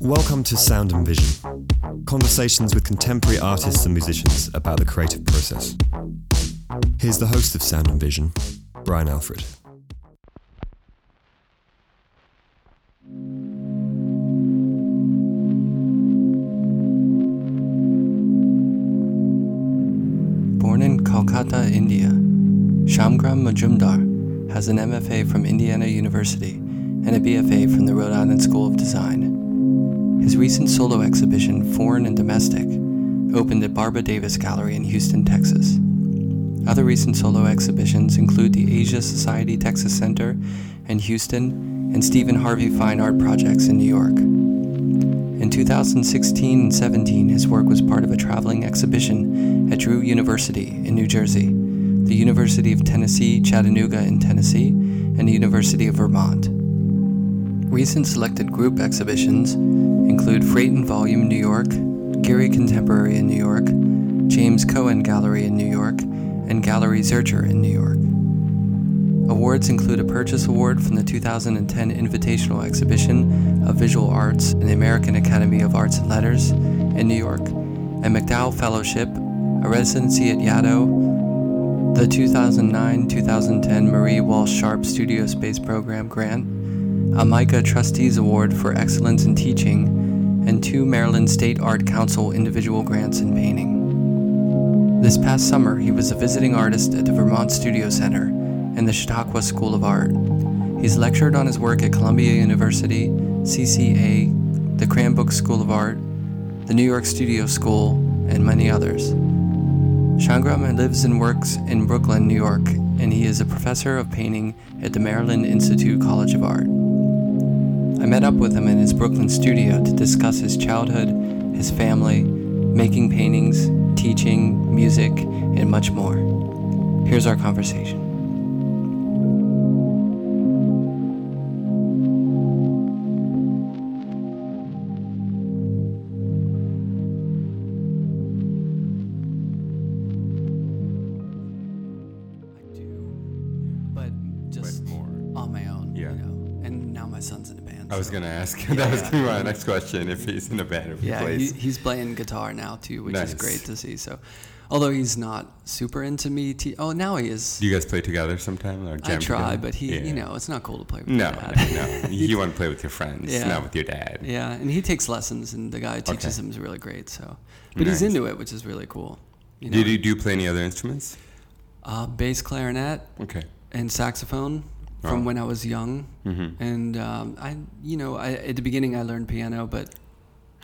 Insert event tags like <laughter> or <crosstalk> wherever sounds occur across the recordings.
Welcome to Sound and Vision, conversations with contemporary artists and musicians about the creative process. Here's the host of Sound and Vision, Brian Alfred. Majumdar has an MFA from Indiana University and a BFA from the Rhode Island School of Design. His recent solo exhibition, Foreign and Domestic, opened at Barbara Davis Gallery in Houston, Texas. Other recent solo exhibitions include the Asia Society Texas Center in Houston and Steven Harvey Fine Art Projects in New York. In 2016 and 17, his work was part of a traveling exhibition at Drew University in New Jersey, the University of Tennessee, Chattanooga in Tennessee, and the University of Vermont. Recent selected group exhibitions include Freight and Volume New York, Geary Contemporary in New York, James Cohan Gallery in New York, and Gallery Zürcher in New York. Awards include a Purchase Award from the 2010 Invitational Exhibition of Visual Arts in the American Academy of Arts and Letters in New York, a MacDowell Fellowship, a residency at Yaddo, the 2009 2010 Marie Walsh Sharpe Studio Space Program grant, a MICA Trustees Award for Excellence in Teaching, and two Maryland State Art Council individual grants in painting. This past summer, he was a visiting artist at the Vermont Studio Center and the Chautauqua School of Art. He's lectured on his work at Columbia University, CCA, the Cranbrook School of Art, the New York Studio School, and many others. Sangram lives and works in Brooklyn, New York, and he is a professor of painting at the Maryland Institute College of Art. I met up with him in his Brooklyn studio to discuss his childhood, his family, making paintings, teaching, music, and much more. Here's our conversation. Was gonna ask. <laughs> Yeah, that was gonna be my next question. If he's in a band, if he Yeah, he, plays. he's playing guitar now too, which is great to see. So, although he's not super into me, te- oh, now he is. Do you guys play together sometime or I jam try, together? but he, Yeah. you know, it's not cool to play with No, no, no. <laughs> You want to play with your friends, Yeah. not with your dad. yeah, and he takes lessons, and the guy who teaches Okay. him is really great. So, but he's into it, which is really cool. You know, Did you do you play any other instruments? uh, bass clarinet Okay. and saxophone from Oh. when I was young, Mm-hmm. and um, I, you know, I, at the beginning I learned piano, but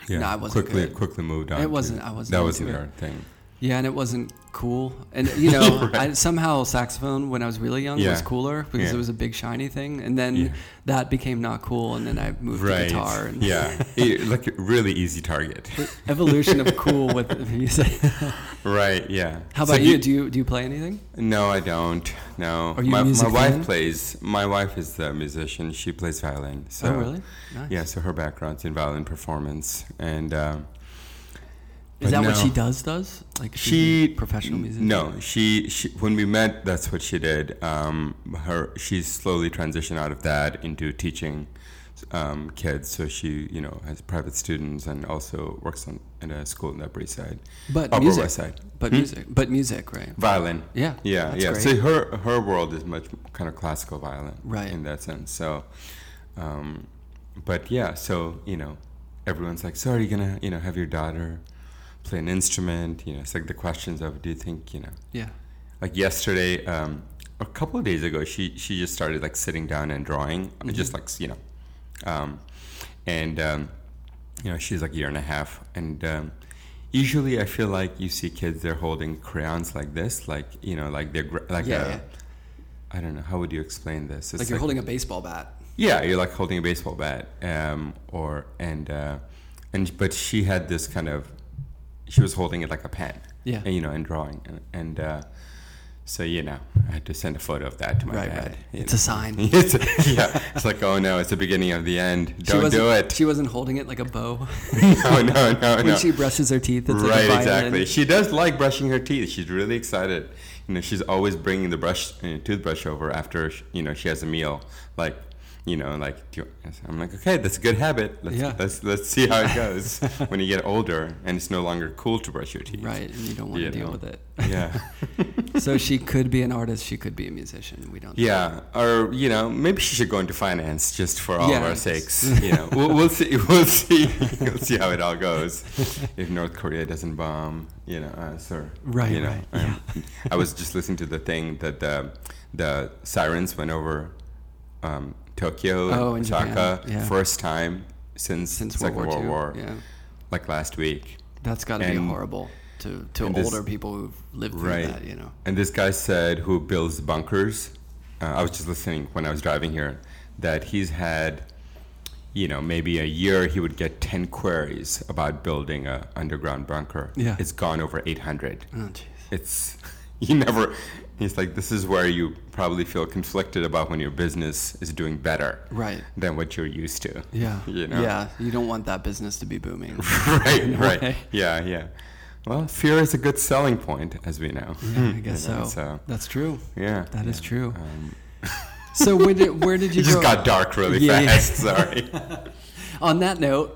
Yeah. No, I wasn't quickly, good. quickly moved on. It wasn't- I wasn't That wasn't it. your thing. Yeah, and it wasn't cool. And <laughs> you know, Right. I, somehow saxophone when I was really young was cooler because Yeah. it was a big shiny thing, and then Yeah. that became not cool, and then I moved Right. to guitar. And Yeah. It- <laughs> like a really easy target. evolution of cool with music. <laughs> right. Yeah. How So about you? Do you do you play anything? No, I don't. No. Are you a my, my wife plays. My wife is the musician. She plays violin. So oh, really? Nice. Yeah, so her background's in violin performance, and um, Is that what she does? Does like She professional musician? No, she, she when we met, that's what she did. Um, her she's slowly transitioned out of that into teaching um, kids. So she, you know, has private students and also works on at a school in the Upper East Side, but Upper music. West Side. But Hmm? music. But music, right? Violin. Yeah. Yeah, yeah. great. So her her world is much kind of classical violin, Right. In that sense. So, um, but yeah, so you know, everyone's like, so are you gonna, you know, have your daughter play an instrument? You know, it's like the questions of, do you think, you know, Yeah. like yesterday, um, a couple of days ago, she she just started like sitting down and drawing, Mm-hmm. just like you know, um, and um, you know, she's like a year and a half, and um, usually I feel like you see kids they're holding crayons like this, like you know, like they're like Yeah, a, yeah. I don't know how would you explain this? It's Like you're holding a baseball bat. yeah, you're like holding a baseball bat, um, or and uh, and but she had this kind of, she was holding it like a pen, Yeah. and, you know, and drawing, and, and uh, so you know, I had to send a photo of that to my Right, dad. right. It's know. a sign. <laughs> It's a- yeah, it's like oh no, it's the beginning of the end. Don't do it. She wasn't holding it like a bow. <laughs> no, no, no, when no. she brushes her teeth, it's right, like exactly. She does like brushing her teeth. She's really excited. you know, she's always bringing the brush, uh, toothbrush over after you know she has a meal. Like, you know, like you, I'm like, okay, that's a good habit. Let's Yeah. let's let's see how it <laughs> goes when you get older and it's no longer cool to brush your teeth. Right, and you don't want You to deal with it. <laughs> Yeah. <laughs> so she could be an artist. She could be a musician. We don't. know. Yeah, or you know, maybe she should go into finance just for all Yeah, of our sakes. You know, we'll, we'll see. We'll see. we'll see how it all goes. If North Korea doesn't bomb, you know, us or Right, You know, right, um, I was just listening to the thing that the the sirens went over um, Tokyo, Oh, Osaka, yeah. first time since, Since Second World War II. War, Yeah, like last week. that's got to be horrible to to and this- older people who've lived through Right. that. You know. And this guy said, who builds bunkers, uh, I was just listening when I was driving here, that he's had, you know, maybe a year he would get 10 queries about building a underground bunker. Yeah. It's gone over 800. Oh, jeez. It's, <laughs> you never, he's like, this is where you probably feel conflicted about when your business is doing better Right. than what you're used to. Yeah. <laughs> You know? Yeah. You don't want that business to be booming. <laughs> right, No <laughs> right. way. Yeah, yeah. Well, fear is a good selling point, as we know. Yeah, I guess You know, so. That's true. Yeah. That is yeah. true. Um, So where did where did you it just got dark really Yeah, yeah. fast. Sorry. On that note,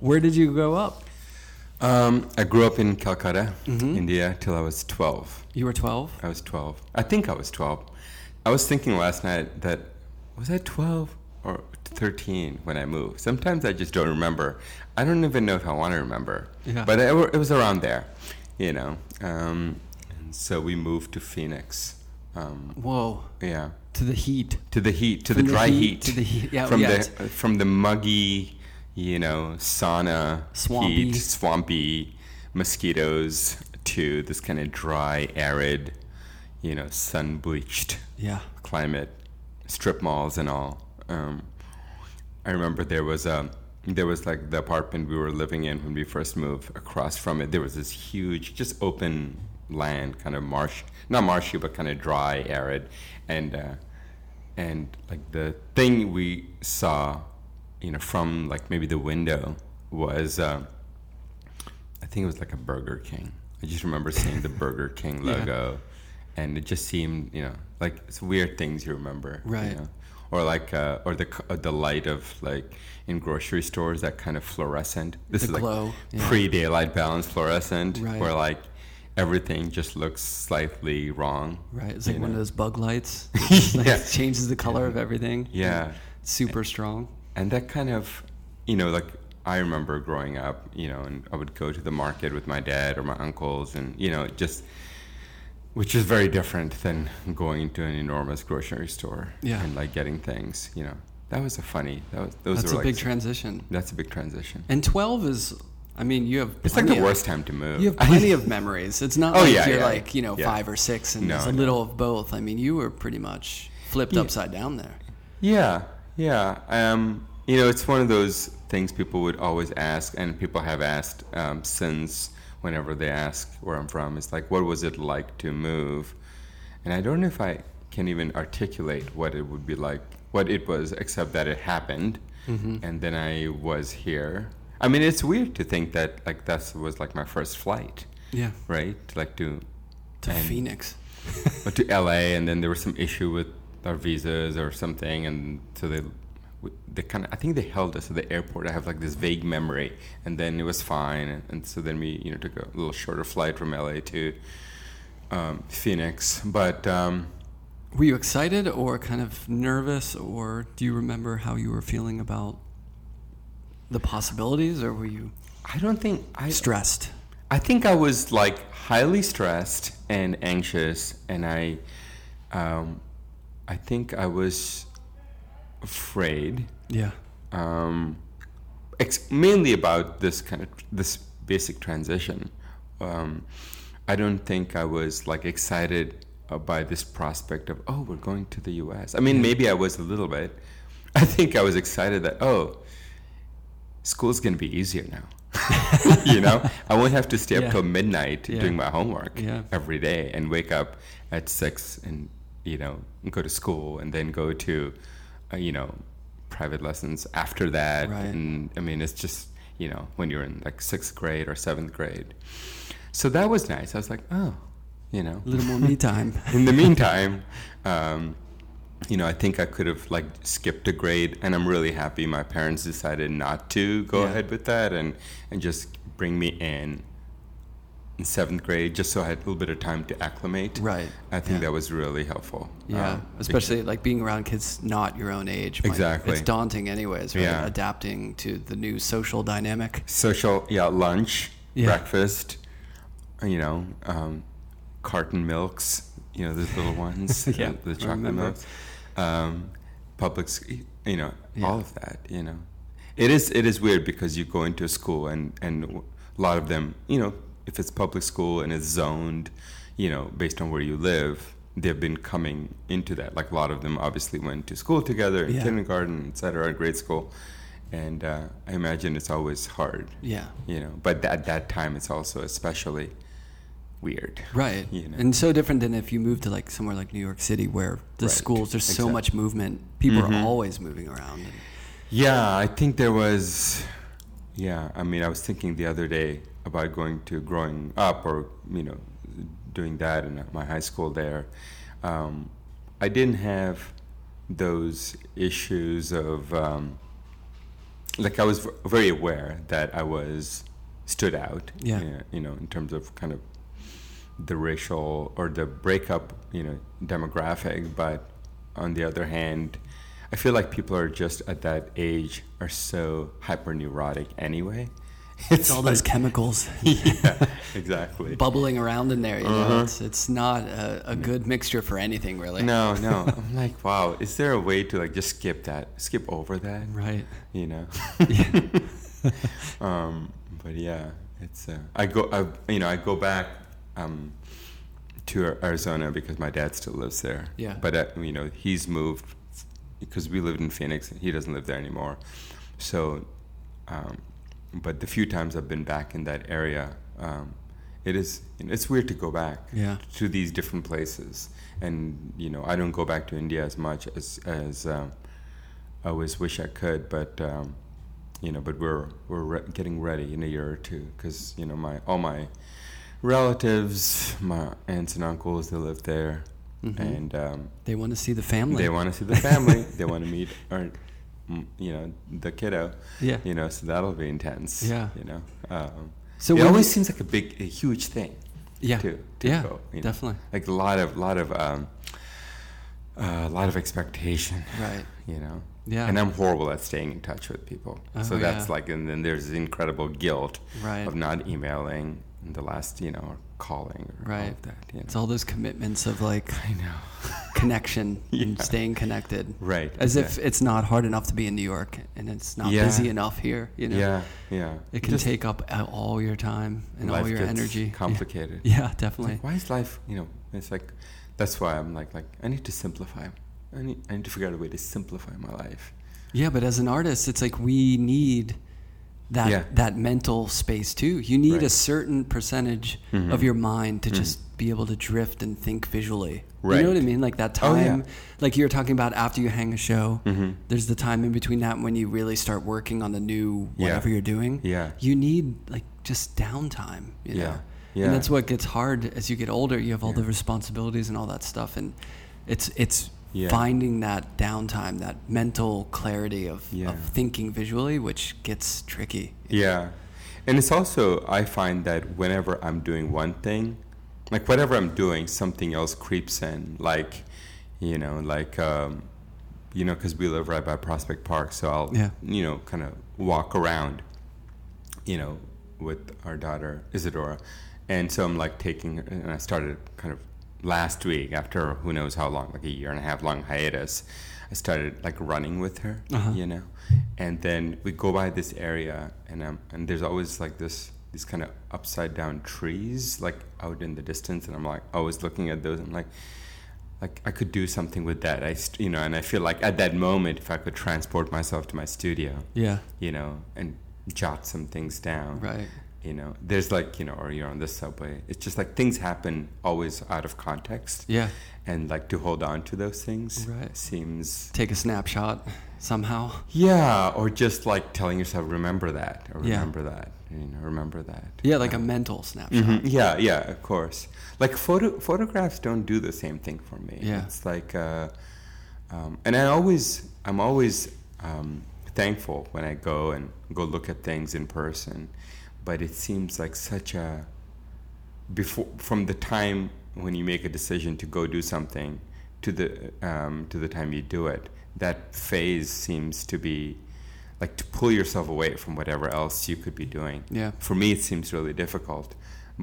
where did you grow up? Um, I grew up in Calcutta, Mm-hmm. India, till I was 12. You were 12? I was 12. I think I was 12. I was thinking last night that was I 12 or 13 when I moved. Sometimes I just don't remember. I don't even know if I want to remember. Yeah. But it, it was around there, you know. Um, and so we moved to Phoenix. Um, Whoa. yeah. To the heat. to the heat, to the the dry heat heat, to the heat, yeah, from yeah, the from the muggy, you know, sauna Swampy. heat, swampy mosquitoes to this kind of dry, arid, you know, sun bleached Yeah. climate, strip malls and all. Um, I remember there was a there was like the apartment we were living in when we first moved. Across from it, there was this huge, just open land, kind of marsh, not marshy, but kind of dry, arid, and uh, and like the thing we saw, you know, from like maybe the window was. Uh, I think it was like a Burger King. I just remember seeing the Burger King <laughs> Yeah. logo, and it just seemed, you know, like it's weird things you remember, you Right. know? Or like, uh, or the uh, the light of like in grocery stores that kind of fluorescent. This The is like yeah. pre-daylight balance fluorescent, Right. where like everything just looks slightly wrong. Right. It's like you one of those bug lights. <laughs> It like, Yeah. changes the color of everything. Yeah. Super strong. And that kind of you know like i remember growing up you know and i would go to the market with my dad or my uncles and you know just which is very different than going to an enormous grocery store Yeah. and like getting things you know that was a funny that was those That's were a like big transition. that's a big transition And 12 is, I mean, you have. it's like the of- worst time to move You have <laughs> plenty of memories. It's not Oh, like yeah, you're yeah, like, you know, yeah. five or six and No, there's a no. little of both. I mean, you were pretty much flipped upside down there. Yeah, yeah. Um, you know, it's one of those things people would always ask, and people have asked um, since whenever they ask where I'm from. It's like, what was it like to move? And I don't know if I can even articulate what it would be like, what it was, except that it happened, and then I was here. I mean, it's weird to think that like that was like my first flight, Yeah. right? Like to To Phoenix. but to LA, and then there was some issue with our visas or something, and so they they kind of I think they held us at the airport. I have like this vague memory, and then it was fine, and, and so then we you know took a little shorter flight from LA to um, Phoenix, but. Um, Were you excited or kind of nervous, or do you remember how you were feeling about the possibilities, or were you I don't think I stressed? I think I was like highly stressed and anxious, and I, um, I think I was afraid, Yeah. um, ex- mainly about this kind of this basic transition. Um, I don't think I was like excited uh, by this prospect of oh we're going to the U.S. I mean maybe I was a little bit. <laughs> I think I was excited that oh school's gonna be easier now. <laughs> you know, I won't have to stay up Yeah. till midnight Yeah. doing my homework Yeah. every day and wake up at six and you know go to school and then go to uh, you know private lessons after that. Right. And I mean, it's just you know when you're in like sixth grade or seventh grade. So that was nice. I was like, oh, you know. A little more me time. <laughs> In the meantime, um, you know, I think I could have like skipped a grade, and I'm really happy my parents decided not to go Yeah. ahead with that and and just bring me in in seventh grade, just so I had a little bit of time to acclimate. Right. I think Yeah. that was really helpful. Yeah, Um, especially like being around kids not your own age. might- Exactly. It's daunting, anyways, right? Yeah. Adapting to the new social dynamic. social yeah lunch Yeah. breakfast you know um, carton milks you know those little <laughs> ones Yeah, the, the chocolate milks um, public you know Yeah. all of that you know it is it is weird because you go into a school and and a lot of them you know if it's public school and it's zoned you know based on where you live they've been coming into that like a lot of them obviously went to school together in Yeah. kindergarten et cetera grade school and uh, i imagine it's always hard Yeah. you know but at that time it's also especially weird Right. You know. And so different than if you move to like somewhere like New York City where the Right. schools, there's so much movement. People Mhm. are always moving around. And, yeah i think there was yeah i mean i was thinking the other day about going to growing up or you know doing that in my high school there um, i didn't have those issues of um, like i was v- very aware that i was stood out Yeah. uh, you know in terms of kind of the racial or the breakup, you know, demographic. But on the other hand, I feel like people are just at that age are so hyper neurotic anyway. it's all those chemicals <laughs> yeah, exactly. bubbling around in there. You know, Uh-huh. it's, it's not a, a good mixture for anything, really. No, <laughs> no. I'm like, wow. Is there a way to like just skip that, skip over that? Right. You know. <laughs> Yeah. um, but yeah, it's. Uh, I go. I you know I go back um, to Arizona because my dad still lives there. Yeah. But uh, you know he's moved because we lived in Phoenix. And he doesn't live there anymore. So, um, but the few times I've been back in that area, um, it is it's weird to go back Yeah. to these different places. And you know I don't go back to India as much as as um, I always wish I could, but. Um, you know, but we're we're re- getting ready in a year or two because you know my all my relatives, my aunts and uncles, they live there, Mhm. and um, They want to see the family. they want to see the family. <laughs> they want to meet our, mm, you know, the kiddo. Yeah. You know, so that'll be intense. Yeah. You know, um, So it always seems like a big, a huge thing. Yeah. To, to Yeah, go, you know? definitely. Like a lot of, lot of, um, a lot of expectation. Right. You know. Yeah. And I'm horrible at staying in touch with people. Oh, so that's yeah. like, and then there's incredible guilt Right. of not emailing in the last, you know, or calling or all Right. of that. You know. It's all those commitments of like <laughs> I know. <laughs> connection and staying connected. Right. As if it's not hard enough to be in New York and it's not Yeah. busy enough here. You know. Yeah, yeah. It can Just take up all your time and all your energy. <laughs> Complicated. Yeah, definitely. like, why is life? You know, it's like that's why I'm like, like I need to simplify. I need, I need to figure out a way to simplify my life. Yeah, but as an artist, it's like we need that Yeah. that mental space too. You need a certain percentage Mhm. of your mind to Mhm. just be able to drift and think visually. You know what I mean? Like that Oh, yeah. time, like you were talking about after you hang a show. Mhm. There's the time in between that when you really start working on the new Yeah. whatever you're doing. Yeah. You need like just downtime. You Yeah. know? Yeah. And that's what gets hard as you get older. You have all Yeah. the responsibilities and all that stuff, and it's it's Yeah. finding that downtime, that mental clarity of, Yeah. of thinking visually, which gets tricky. Yeah. And it's also, I find that whenever I'm doing one thing, like whatever I'm doing, something else creeps in. Like, you know, like, um, you know, because we live right by Prospect Park, so I'll, Yeah. you know, kind of walk around, you know, with our daughter Isadora. And so I'm like taking, her, and I started kind of last week after who knows how long, like a year and a half long hiatus. I started like running with her, Uh-huh. you know, and then we go by this area, and um, and there's always like this these kind of upside down trees like out in the distance, and I'm like always looking at those. I'm like, like I could do something with that. I st- you know, and I feel like at that moment, if I could transport myself to my studio, Yeah. you know, and jot some things down, Right. You know, there's like you know, or you're on the subway. It's just like things happen always out of context. Yeah. And like to hold on to those things Right. seems Take a snapshot somehow. yeah, or just like telling yourself, remember that, or Yeah. remember that, you know, remember that. Yeah, like a Um, mental snapshot. mhm, Yeah, yeah, of course. Like photo photographs don't do the same thing for me. Yeah. it's like, uh, um, and I always, I'm always um, thankful when I go and go look at things in person, but it seems like such a before from the time when you make a decision to go do something to the um, to the time you do it, that phase seems to be like to pull yourself away from whatever else you could be doing. Yeah. For me, it seems really difficult,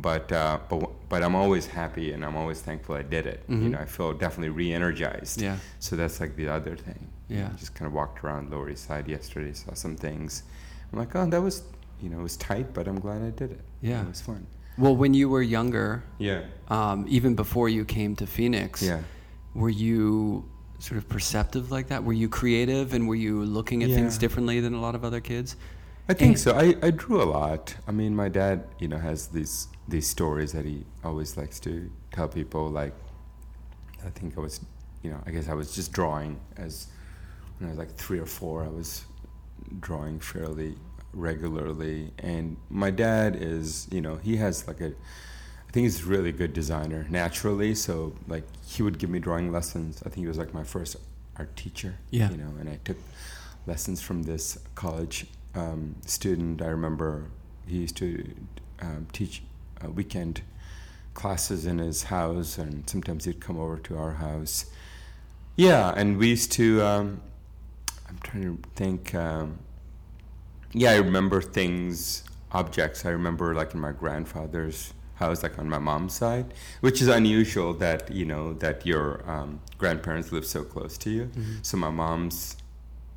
but uh, but but I'm always happy and I'm always thankful I did it. You Mhm. know, I feel definitely re-energized. Yeah. So that's like the other thing. You Yeah. just kind of walked around Lower East Side yesterday, saw some things. I'm like, oh, that was you know, it was tight, but I'm glad I did it. Yeah. It was fun. Well, when you were younger, Yeah. um, even before you came to Phoenix, Yeah. were you sort of perceptive like that? Were you creative and were you looking at things differently than a lot of other kids? I think And- so. I, I drew a lot. I mean, my dad, you know, has these these stories that he always likes to tell people. Like, I think I was, you know, I guess I was just drawing as when I was like three or four. I was drawing fairly regularly, and my dad is, you know, he has like a. I think he's a really good designer naturally. So like he would give me drawing lessons. I think he was like my first art teacher. Yeah. You know, and I took lessons from this college um, student. I remember he used to um, teach uh, weekend classes in his house, and sometimes he'd come over to our house. Yeah, and we used to. Um, I'm trying to think. Um, yeah, I remember things, objects. I remember like in my grandfather's house, like on my mom's side, which is unusual that you know that your um, grandparents live so close to you. So my mom's,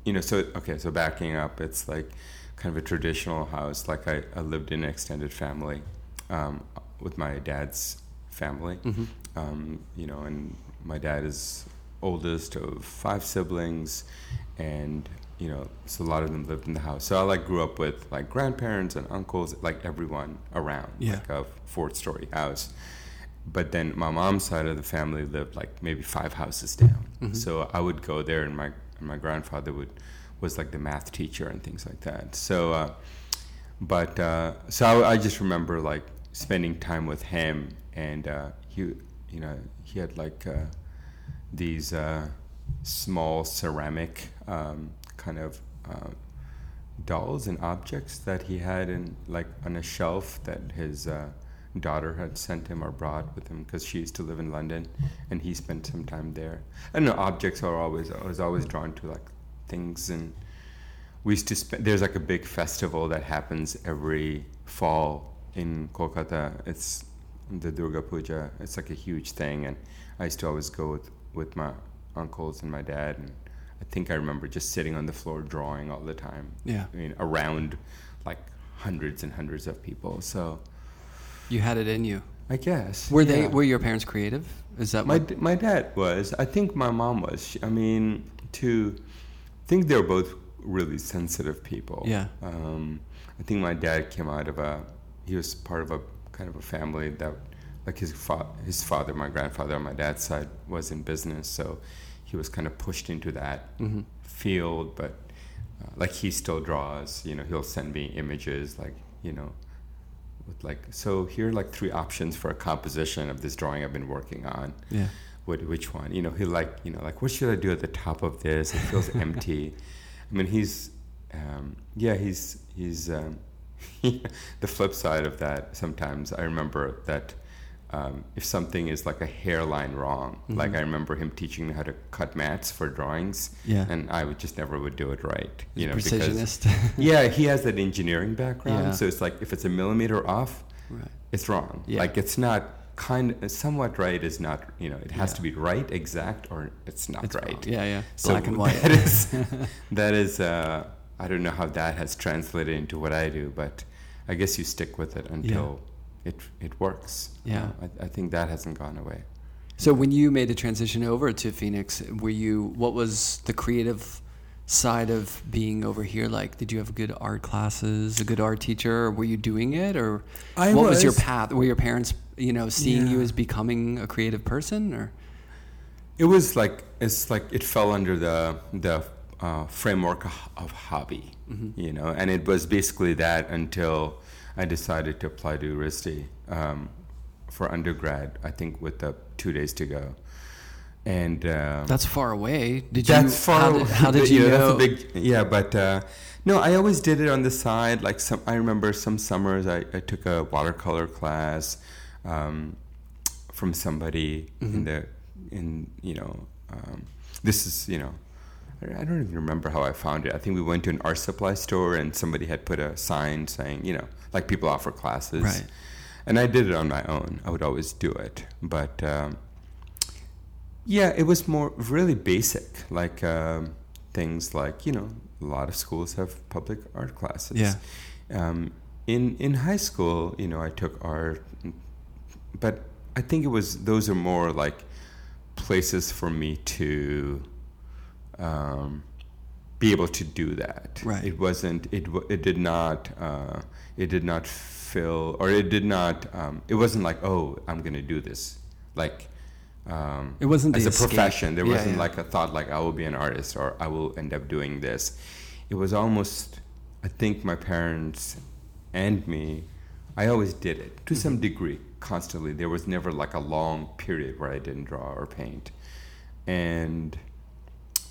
you know, so okay, so backing up, it's like kind of a traditional house. Like I, I lived in an extended family um, with my dad's family, um, you know, and my dad is oldest of five siblings, and you know, so a lot of them lived in the house. So I like grew up with like grandparents and uncles, like everyone around, Yeah. like a fourth-story house. But then my mom's side of the family lived like maybe five houses down. So I would go there, and my and my grandfather would was like the math teacher and things like that. So, uh, but uh, so I, I just remember like spending time with him, and uh, he, you know, he had like uh, these uh, small ceramic um, kind of uh, dolls and objects that he had in like on a shelf that his uh, daughter had sent him or brought with him because she used to live in London, and he spent some time there. I know. Objects are always I was always drawn to like things and we used to spend there's like a big festival that happens every fall in Kolkata. It's the Durga Puja. It's like a huge thing and I used to always go with, with my uncles and my dad and I think I remember just sitting on the floor drawing all the time. Yeah. I mean around like hundreds and hundreds of people. So You had it in you. I guess. Were they yeah. were your parents creative? Is that My what? d- my dad was. I think my mom was. She- I mean, to think they're both really sensitive people. Yeah. Um, I think my dad came out of a. He was part of a kind of a family that, like his fa- his father, my grandfather on my dad's side was in business, so he was kind of pushed into that Mhm. field. But uh, like he still draws. You know, he'll send me images like you know with like so here are like three options for a composition of this drawing I've been working on. Yeah. What which one? You know, he'll like you know like what should I do at the top of this? It feels <laughs> empty. I mean, he's um, yeah, he's he's um, <laughs> the flip side of that. Sometimes I remember that. Um, if something is like a hairline wrong, like I remember him teaching me how to cut mats for drawings, Yeah. and I would just never would do it right, you know, because precisionist. <laughs> yeah, he has that engineering background. Yeah. So it's like if it's a millimeter off, right. it's wrong. Yeah. Like it's not kind of, somewhat right is not, you know, it has Yeah. to be right, exact, or it's not It's right. wrong. Yeah, yeah. So Black and <laughs> white. That is, <laughs> that is uh, I don't know how that has translated into what I do, but I guess you stick with it until it, it works. You Yeah. know, I, I think that hasn't gone away. So when you made the transition over to Phoenix, were you what was the creative side of being over here like? Did you have good art classes, a good art teacher, or were you doing it, or I what was, your path? Were your parents, you know, seeing you as becoming a creative person, or It was like it's like it fell under the the uh, framework of, of hobby, you know, and it was basically that until I decided to apply to RISD um, for undergrad. I think with the two days to go, and um, that's far away? Did that's you? far. How did, away. how did you yeah, know? That's big, yeah, but uh, no, I always did it on the side. Like some, I remember some summers I, I took a watercolor class um, from somebody Mm-hmm. in the in you know um, this is you know I don't even remember how I found it. I think we went to an art supply store and somebody had put a sign saying you know like people offer classes, Right. and I did it on my own. I would always do it, but. Um, yeah, it was more really basic, like um, things like you know, a lot of schools have public art classes. Yeah. Um, in in high school, you know, I took art, but I think it was those are more like places for me to um, be able to do that. Right. It wasn't. It it did not. Uh, it did not fill, or it did not. Um, it wasn't like, oh, I'm going to do this. Like. Um, It wasn't as a escape. profession. There Yeah, wasn't yeah. like a thought like I will be an artist or I will end up doing this. It was almost. I think my parents and me. I always did it to Mm-hmm. some degree, constantly. There was never like a long period where I didn't draw or paint, and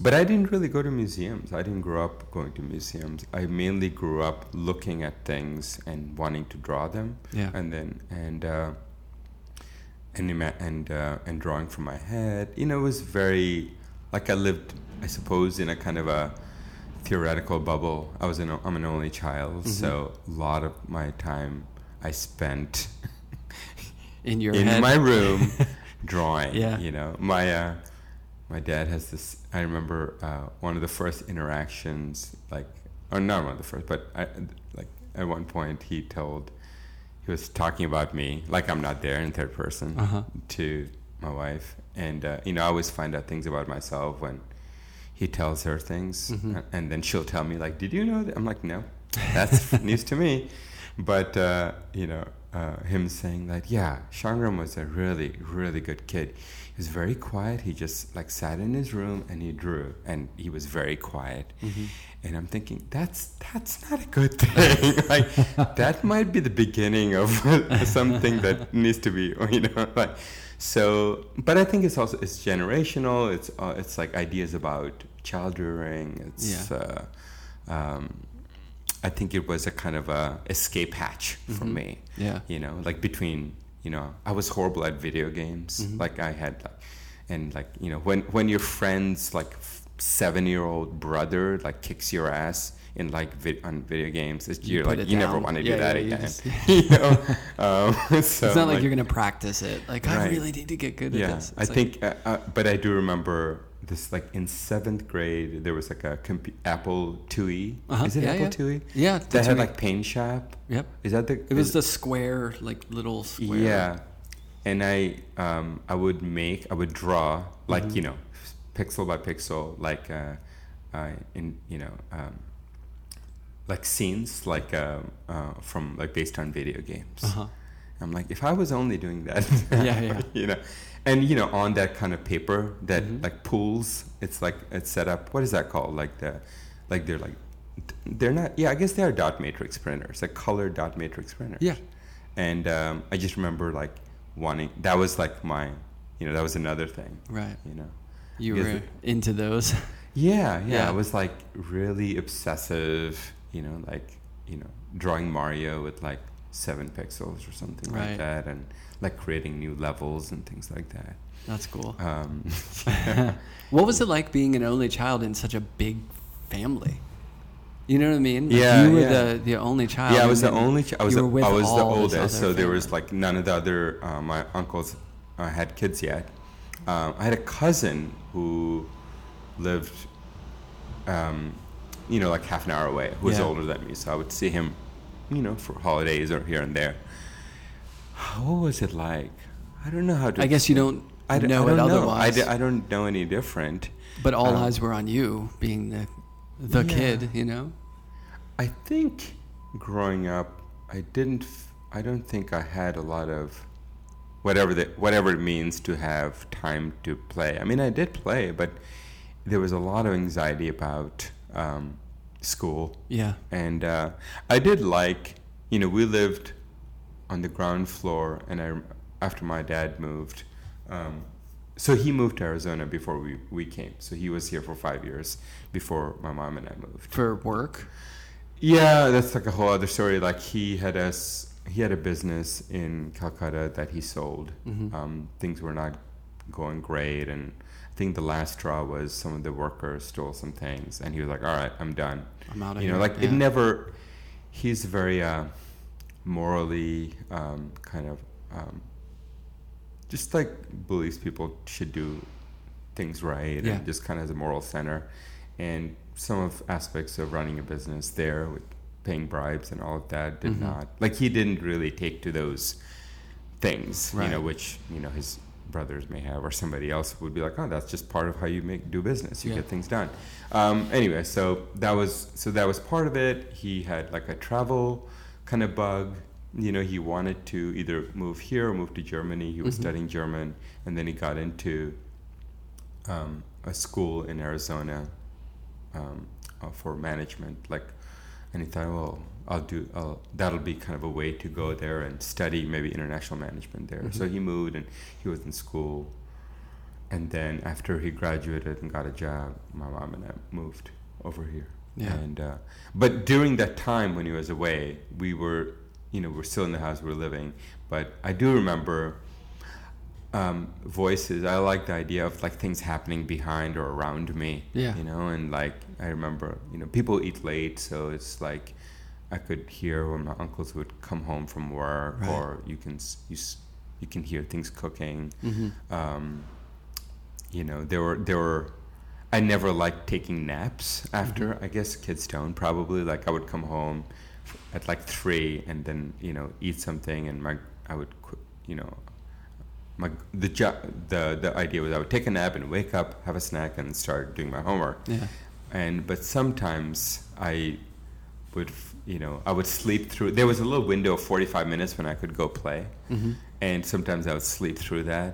but I didn't really go to museums. I didn't grow up going to museums. I mainly grew up looking at things and wanting to draw them. Yeah. And then and uh, and ima- and uh, and drawing from my head. You know, it was very like I lived, I suppose, in a kind of a theoretical bubble. I was an I'm an only child, Mm-hmm. so a lot of my time I spent in your in head? my room <laughs> drawing. Yeah. You know, my uh, my dad has this. I remember uh, one of the first interactions, like, or not one of the first, but I, like at one point he told, he was talking about me, like I'm not there in third person, Uh-huh. to my wife, and uh, you know I always find out things about myself when he tells her things, Mm-hmm. and, and then she'll tell me like, "Did you know that?" I'm like, "No, that's <laughs> news to me," but uh, you know, uh, him saying that, yeah, Sangram was a really, really good kid. He was very quiet. He just like sat in his room and he drew, and he was very quiet. And I'm thinking that's that's not a good thing. <laughs> like that might be the beginning of <laughs> something that needs to be, <laughs> you know, like. So, but I think it's also it's generational. It's uh, it's like ideas about child rearing. It's Yeah. uh, um, I think it was a kind of a escape hatch for Mhm. me. Yeah. You know, like between you know, I was horrible at video games. Mhm. Like I had, like, and like you know, when when your friend's like seven year old brother like kicks your ass in like vid- on video games, it's, You you're like you never want to do Yeah, that yeah, again. just- <laughs> <laughs> you know, um, <laughs> so it's not like, like- you're gonna practice it. Like I really need to get good at yeah, this. I like- think, uh, uh, but I do remember this. Like in seventh grade, there was like a compu- Apple IIe. Uh-huh, Is it yeah, Apple yeah. IIe? Yeah, that that's had like Paint Shop. Yep. Is that the? It was the square, like little square. Yeah, and I um, I would make I would draw like Mhm. you know pixel by pixel like uh, uh, in you know um, like scenes like uh, uh, from like based on video games. Uh huh. I'm like, if I was only doing that, <laughs> Yeah, yeah. <laughs> you know, and you know, on that kind of paper that Mhm. like pools, it's like it's set up. What is that called? Like the, like they're like, they're not. Yeah, I guess they are dot matrix printers, like color dot matrix printers. Yeah. And um, I just remember like wanting. That was like my, you know, that was another thing. Right. You know. You were into those. Yeah, <laughs> yeah, Yeah. I was like really obsessive, you know, like, you know, drawing Mario with like seven pixels or something Right. like that and like creating new levels and things like that. That's cool. Um, <laughs> <laughs> what was it like being an only child in such a big family? You know what I mean? Like, Yeah, You were yeah. the, the only child. yeah, I was the only, ch- I was, the, I was the oldest, so there was like none of the other, uh, my uncles uh, had kids yet. Um, I had a cousin who lived, um, you know, like half an hour away, who was Yeah. older than me. So I would see him, you know, for holidays or here and there. What was it like? I don't know how to. I guess you don't I d- know I don't know. I, otherwise. d- I don't know any different. But all um, eyes were on you, being the the Yeah. kid, you know? I think growing up, I didn't. f- I don't think I had a lot of whatever the whatever it means to have time to play. I mean, I did play, but there was a lot of anxiety about um, school, Yeah. and uh, I did like. You know, we lived on the ground floor, and I after my dad moved. Um, so he moved to Arizona before we, we came. So he was here for five years before my mom and I moved. For work? Yeah, that's like a whole other story. Like he had us, he had a business in Calcutta that he sold. Mhm. Um, things were not going great, and I think the last straw was some of the workers stole some things, and he was like, "All right, I'm done." I'm out of You here. know, like it never. He's very uh, morally um, kind of um, just like believes people should do things right Yeah. and just kind of has a moral center. And some of aspects of running a business there with paying bribes and all of that did Mhm. not like he didn't really take to those things, you know, which you know his brothers may have or somebody else would be like, oh, that's just part of how you make do business. You Yeah. get things done. Um, anyway, so that was so that was part of it. He had like a travel kind of bug. You know, he wanted to either move here or move to Germany. He was Mhm. studying German, and then he got into um, a school in Arizona um, uh, for management. Like, and he thought, well, I'll do. I'll, that'll be kind of a way to go there and study maybe international management there. So Mhm. he moved, and he was in school. And then after he graduated and got a job, my mom and I moved over here. Yeah. And uh, but during that time when he was away, we were, you know, we're still in the house we're living. But I do remember um, voices. I like the idea of like things happening behind or around me. Yeah. You know, and like I remember, you know, people eat late, so it's like I could hear when my uncles would come home from work, Right. or you can you you can hear things cooking Mhm. um, you know there were there were i never liked taking naps after Mm-hmm. i guess kids don't probably like i would come home at like three and then you know eat something and my i would you know my the jo- the the idea was i would take a nap and wake up have a snack and start doing my homework Yeah. and but sometimes I would you know I would sleep through. There was a little window of 45 minutes when I could go play, Mhm. and sometimes I would sleep through that,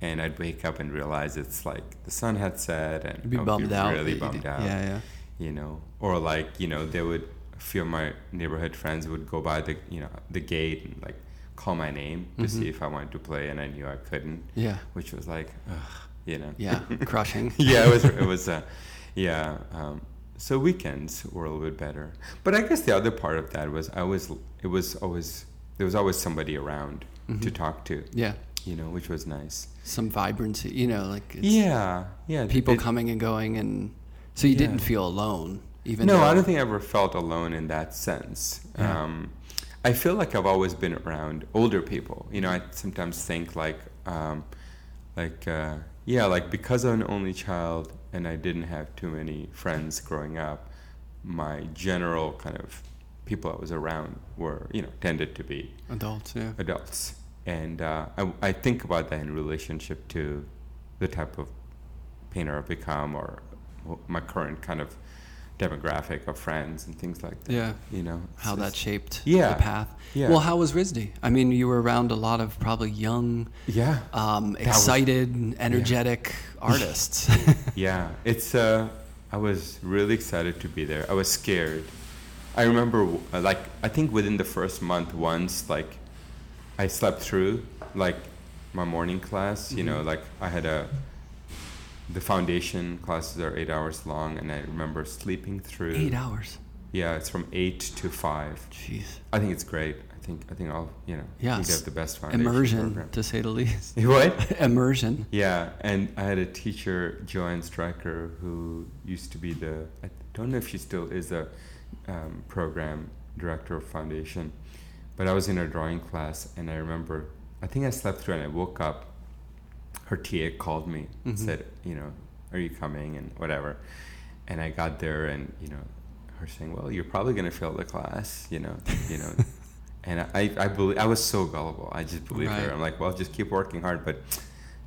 and I'd wake up and realize it's like the sun had set, and You'd be I would bummed out. really bummed out. Yeah, yeah. You know, or like you know, they would a few of my neighborhood friends would go by the you know the gate and like call my name to Mhm. see if I wanted to play, and I knew I couldn't, Yeah. which was like, ugh, you know. Yeah. <laughs> Crushing. <laughs> yeah, it was. It was. <laughs> Uh, yeah. Um, so weekends were a little bit better, but I guess the other part of that was I was. It was always there was always somebody around to Mhm. talk to, Yeah. You know, which was nice. Some vibrancy, you know, like it's yeah, yeah. people it- coming and going and so you Yeah. didn't feel alone even No, though I don't think I ever felt alone in that sense. Yeah. Um, I feel like I've always been around older people. You know, I sometimes think like, um, like uh, yeah, like because I'm an only child and I didn't have too many friends growing up, my general kind of people I was around were you know tended to be adults, yeah. adults, and uh, I, I think about that in relationship to the type of painter I've become or my current kind of demographic of friends and things like that. Yeah. You know How that shaped Yeah. the path. Yeah. Well, how was RISD? I mean, you were around a lot of probably young, yeah um, was- excited, energetic <laughs> artists. yeah it's uh I was really excited to be there. I was scared. I remember like I think within the first month once like I slept through like my morning class. You know Mhm. like I had a the foundation classes are eight hours long, and I remember sleeping through. Eight hours. Yeah, it's from eight to five. Jeez. I think it's great. I think I think I'll you know Yeah, they have the best foundation Immersion, program. to say the least. <laughs> What? <laughs> Immersion. Yeah, and I had a teacher, Joanne Stryker, who used to be the I don't know if she still is a um, program director of foundation, but I was in a drawing class, and I remember I think I slept through, and I woke up. Her TA called me and Mhm. said, you know, are you coming and whatever, and I got there, and you know, her saying, well, you're probably gonna fail the class, you know, you know. <laughs> And I, I believe I was so gullible. I just believed Right. her. I'm like, well, just keep working hard, but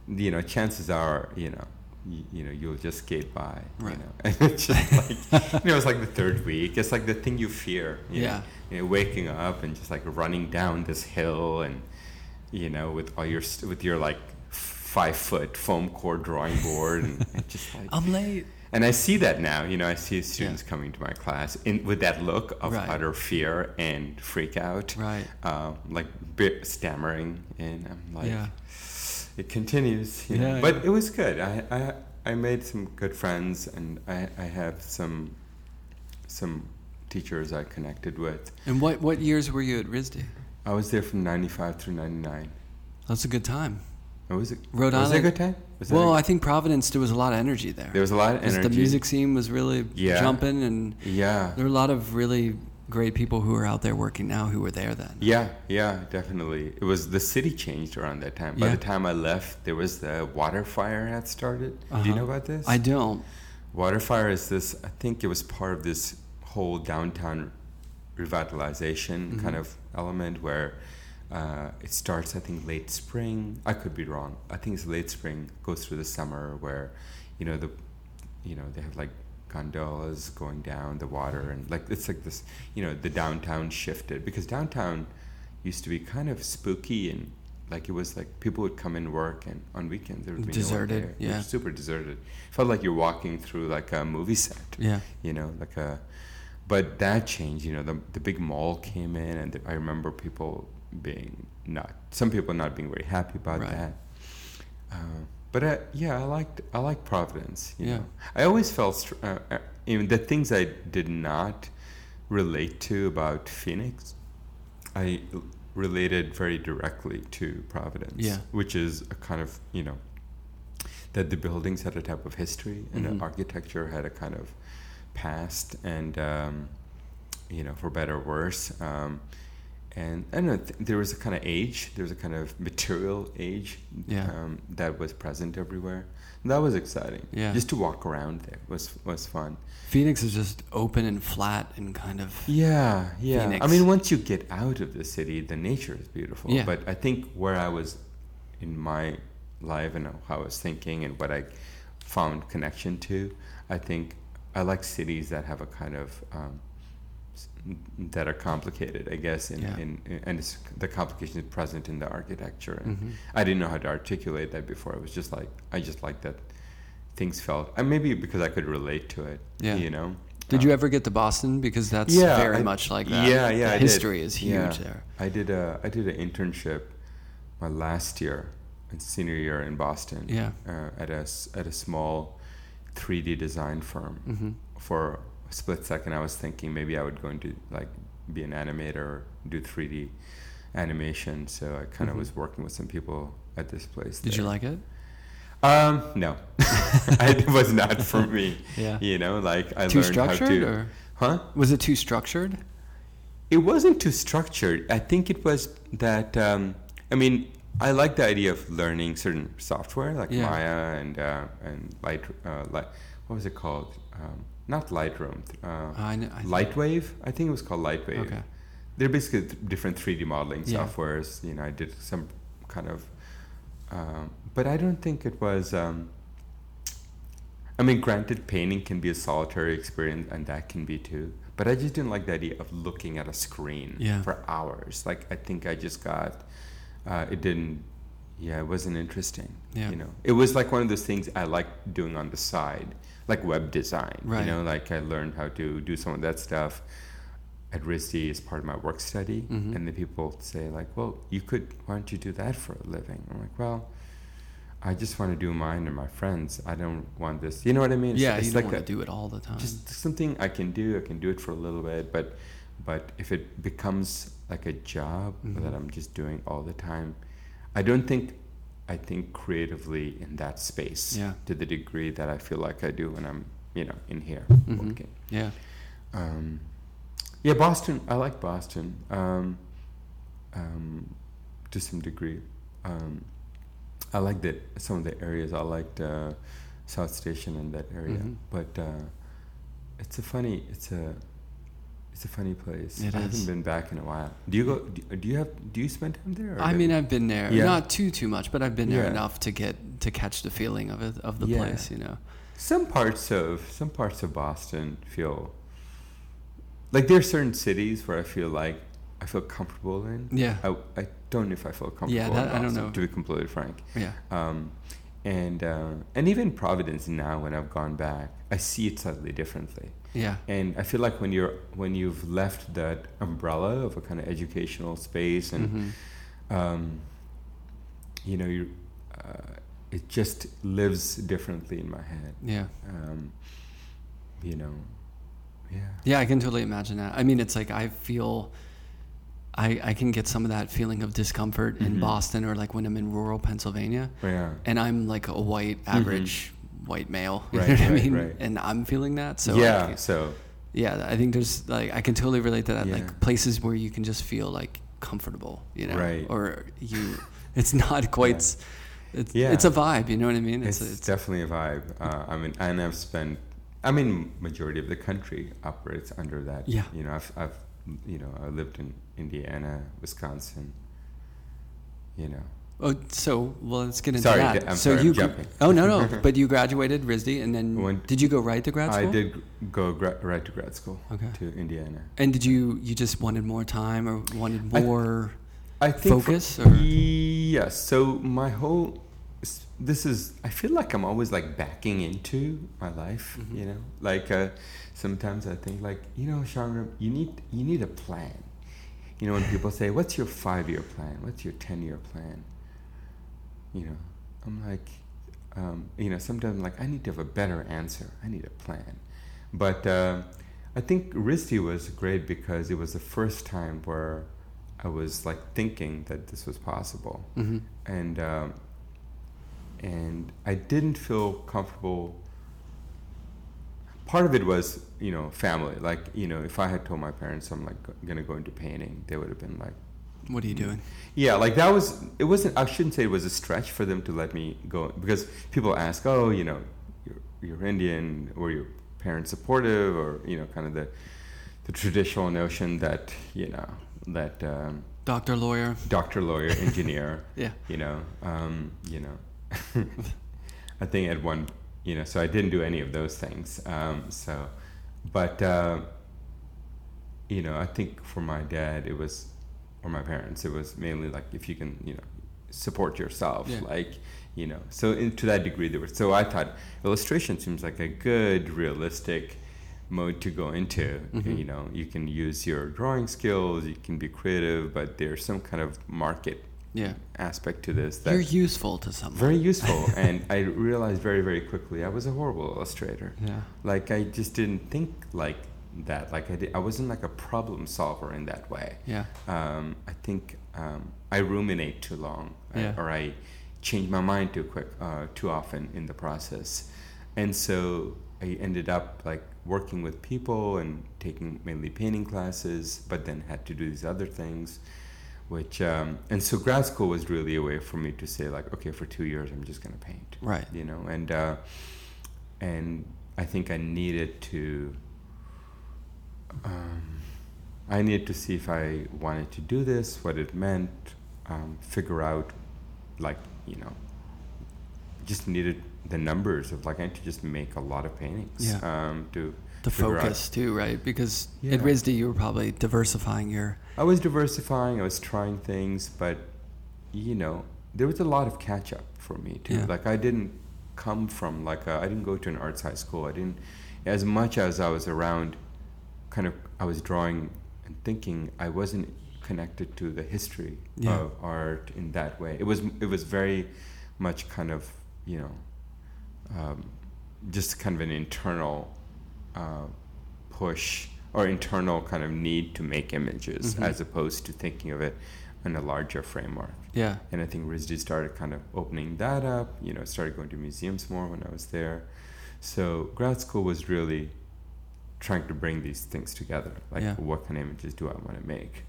you know, chances are, you know, you, you know you'll just skate by. Right. You know, and <laughs> it's just like you know it's like the third week. It's like the thing you fear. You Yeah. Know? You know, waking up and just like running down this hill and you know with all your with your like five foot foam core drawing board and, and just <laughs> like I'm late. and I see that now. You know, I see students coming to my class in with that look of Right. utter fear and freak out, Right. Um, like bit stammering, and I'm like, Yeah. It continues. You know? Yeah, but yeah. it was good. I, I I made some good friends, and I, I have some some teachers I connected with. And what what years were you at RISD? I was there from '95 through '99. That's a good time. It was a, Rhode was it a Island- good time? Was Well, a- I think Providence there was a lot of energy there. there was a lot of energy. The music scene was really Yeah. jumping, and Yeah. there were a lot of really great people who are out there working now who were there then. Yeah, yeah, definitely. It was the city changed around that time. By Yeah. the time I left, there was the WaterFire had started. Do you Uh-huh. know about this? I don't. WaterFire is this. I think it was part of this whole downtown revitalization Mm-hmm. kind of element where uh, it starts. I think late spring. I could be wrong. I think it's late spring. Goes through the summer where, you know the, you know they have like gondolas going down the water and like it's like this. You know the downtown shifted because downtown used to be kind of spooky and like it was like people would come and work and on weekends there would be no Deserted, there. It was yeah. super deserted. Felt like you're walking through like a movie set. Yeah. You know, like a. But that changed. You know, the the big mall came in, and I remember people being not some people not being very happy about Right. that. Uh, but uh, yeah, I liked I liked Providence. You Yeah. know, I always felt str- uh, uh, even the things I did not relate to about Phoenix, I related very directly to Providence. Yeah. which is a kind of you know that the buildings had a type of history and Mhm. the architecture had a kind of past and um, you know for better or worse um, and I don't know th- there was a kind of age there was a kind of <laughs> material age Yeah. um, that was present everywhere and that was exciting Yeah. just to walk around there was was fun Phoenix is just open and flat and kind of yeah yeah Phoenix. I mean once you get out of the city the nature is beautiful Yeah. but I think where I was in my life and how I was thinking and what I found connection to I think I like cities that have a kind of um, that are complicated, I guess, in, Yeah. in, in and it's, the complication is present in the architecture. And Mhm. I didn't know how to articulate that before. It was just like I just like that things felt, and maybe because I could relate to it. Yeah. you know. Did you Um, ever get to Boston? Because that's yeah, very I- much like that. Yeah, yeah. The history is huge Yeah. there. I did a I did an internship my last year, in senior year in Boston. Yeah. Uh, at a at a small 3D design firm. hmm For split second, I was thinking maybe I would go into like be an animator or do 3D animation. So I kind of Mhm. was working with some people at this place. Did you like it? Um, no, <laughs> it was not for me. <laughs> Yeah. You know, like I Too learned how to. or Huh? was it too structured? It wasn't too structured. I think it was that. Um, I mean, I like the idea of learning certain software like Yeah. Maya and uh, and Light. Uh, Light. What was it called? Um, not Lightroom. Uh, I kn- I Lightwave. I think it was called Lightwave. Okay. They're basically th- different 3D modeling Yeah. softwares. You know, I did some kind of, um, but I don't think it was. Um, I mean, granted, painting can be a solitary experience, and that can be too. But I just didn't like the idea of looking at a screen Yeah. for hours. Like I think I just got, uh, it didn't. Yeah, it wasn't interesting. Yeah. You know, it was like one of those things I like doing on the side, like web design. Right. You know, like I learned how to do some of that stuff at RISD as part of my work study, Mhm. and the people say like, "Well, you could. Why don't you do that for a living?" I'm like, "Well, I just want to do mine and my friends. I don't want this. You know what I mean? It's, yeah, it's you like don't want a- to do it all the time. just something I can do. I can do it for a little bit, but but if it becomes like a job Mhm. that I'm just doing all the time, I don't think I think creatively in that space Yeah. to the degree that I feel like I do when I'm you know in here Mhm. working. yeah. Um, yeah, Boston. I like Boston um, um, to some degree. Um, I like that some of the areas. I liked uh, South Station and that area, Mhm. but uh, it's a funny. It's a It's a funny place. It I is. haven't been back in a while. Do you go? Do, do you have? Do you spend time there? I mean, I've been there, Yeah. not too too much, but I've been there Yeah. enough to get to catch the feeling of it of the Yeah. place. You know. some parts of some parts of Boston feel like there are certain cities where I feel like I feel comfortable in. Yeah. I, I don't know if I feel comfortable. Yeah, in that- I don't know. To be completely frank. Yeah. Um, and uh, and even Providence now, when I've gone back, I see it slightly differently. Yeah. And I feel like when you're when you've left that umbrella of a kind of educational space and Mhm. um, you know you uh, it just lives differently in my head. Yeah. Um, you know, yeah. Yeah, I can totally imagine that. I mean, it's like I feel, I I can get some of that feeling of discomfort in Mhm. Boston or like when I'm in rural Pennsylvania, Yeah. and I'm like a white average white male. <laughs> You. Right, know what right, I mean? right. And I'm feeling that. So yeah. like, so yeah, I think there's like I can totally relate to that. Yeah. Like places where you can just feel like comfortable, you know, Right. or you. <laughs> It's not quite. s- It's Yeah. it's a vibe. You know what I mean? it's, a- definitely a vibe. Uh, I mean, and I've spent. I mean, majority of the country operates under that. Yeah. You know, I've, I've, you know, I lived in Indiana, Wisconsin. You know, Oh, so well, let's get into Sorry, that. I'm so sorry, I'm you, jumping. oh no, no, <laughs> but you graduated RISD, and then did you go right to grad school? I did go gra- right to grad school Okay. to Indiana. And did you you just wanted more time or wanted more? I think for- Focus, or- yes. So my whole this is I feel like I'm always like backing into my life. Mhm. You know, like uh, sometimes I think like you know, Chandra, you need you need a plan. You know, when people say, "What's your five-year plan? What's your ten-year plan?" You know, I'm like, um, you know, sometimes I'm like I need to have a better answer. I need a plan, but. Uh, I think RISD was great because it was the first time where I was like thinking that this was possible, hmm and um, and I didn't feel comfortable. Part of it was, you know, family. Like, you know, if I had told my parents I'm like gonna go into painting, they would have been like, What are you doing? yeah, like that was. It wasn't. I shouldn't say it was a stretch for them to let me go because people ask, oh, you know, you're, you're Indian, were your parents supportive, or you know, kind of the the traditional notion that you know that um, Doctor, lawyer. doctor, lawyer, <laughs> engineer, Yeah. you know, um, you know. <laughs> I think at one, you know, so I didn't do any of those things. Um, so, but uh, you know, I think for my dad, it was, or my parents, it was mainly like if you can, you know, support yourself, Yeah. like, you know. So in, to that degree, there was. So I thought illustration seems like a good, realistic mode to go into. Mhm. You know, you can use your drawing skills, you can be creative, but there's some kind of market Yeah. aspect to this that You're useful to someone. very useful. <laughs> and I realized very, very quickly I was a horrible illustrator. Yeah. Like I just didn't think like that. Like I, did, I wasn't like a problem solver in that way. Yeah. Um, I think um, I ruminate too long, I- Yeah. or I change my mind too quick, uh, too often in the process, and so I ended up like working with people and taking mainly painting classes, but then had to do these other things, which um, and so grad school was really a way for me to say like, okay, for two years I'm just gonna paint, Right. you know, and uh, and I think I needed to. Um, I needed to see if I wanted to do this, what it meant, um, figure out, like you know, just needed the numbers of like I need to just make a lot of paintings. Yeah. Um, to The figure out- focus too, right? Because Yeah. at RISD you were probably diversifying your. I was diversifying. I was trying things, but you know, there was a lot of catch up for me too. Yeah. Like I didn't come from like I I didn't go to an arts high school. I didn't as much as I was around. Kind of, I was drawing and thinking. I wasn't connected to the history Yeah. of art in that way. It was it was very much kind of you know, um, just kind of an internal uh, push or internal kind of need to make images Mhm. as opposed to thinking of it in a larger framework. Yeah. And I think RISD started kind of opening that up, you know, started going to museums more when I was there. So grad school was really trying to bring these things together. Like, Yeah. what kind of images do I want to make?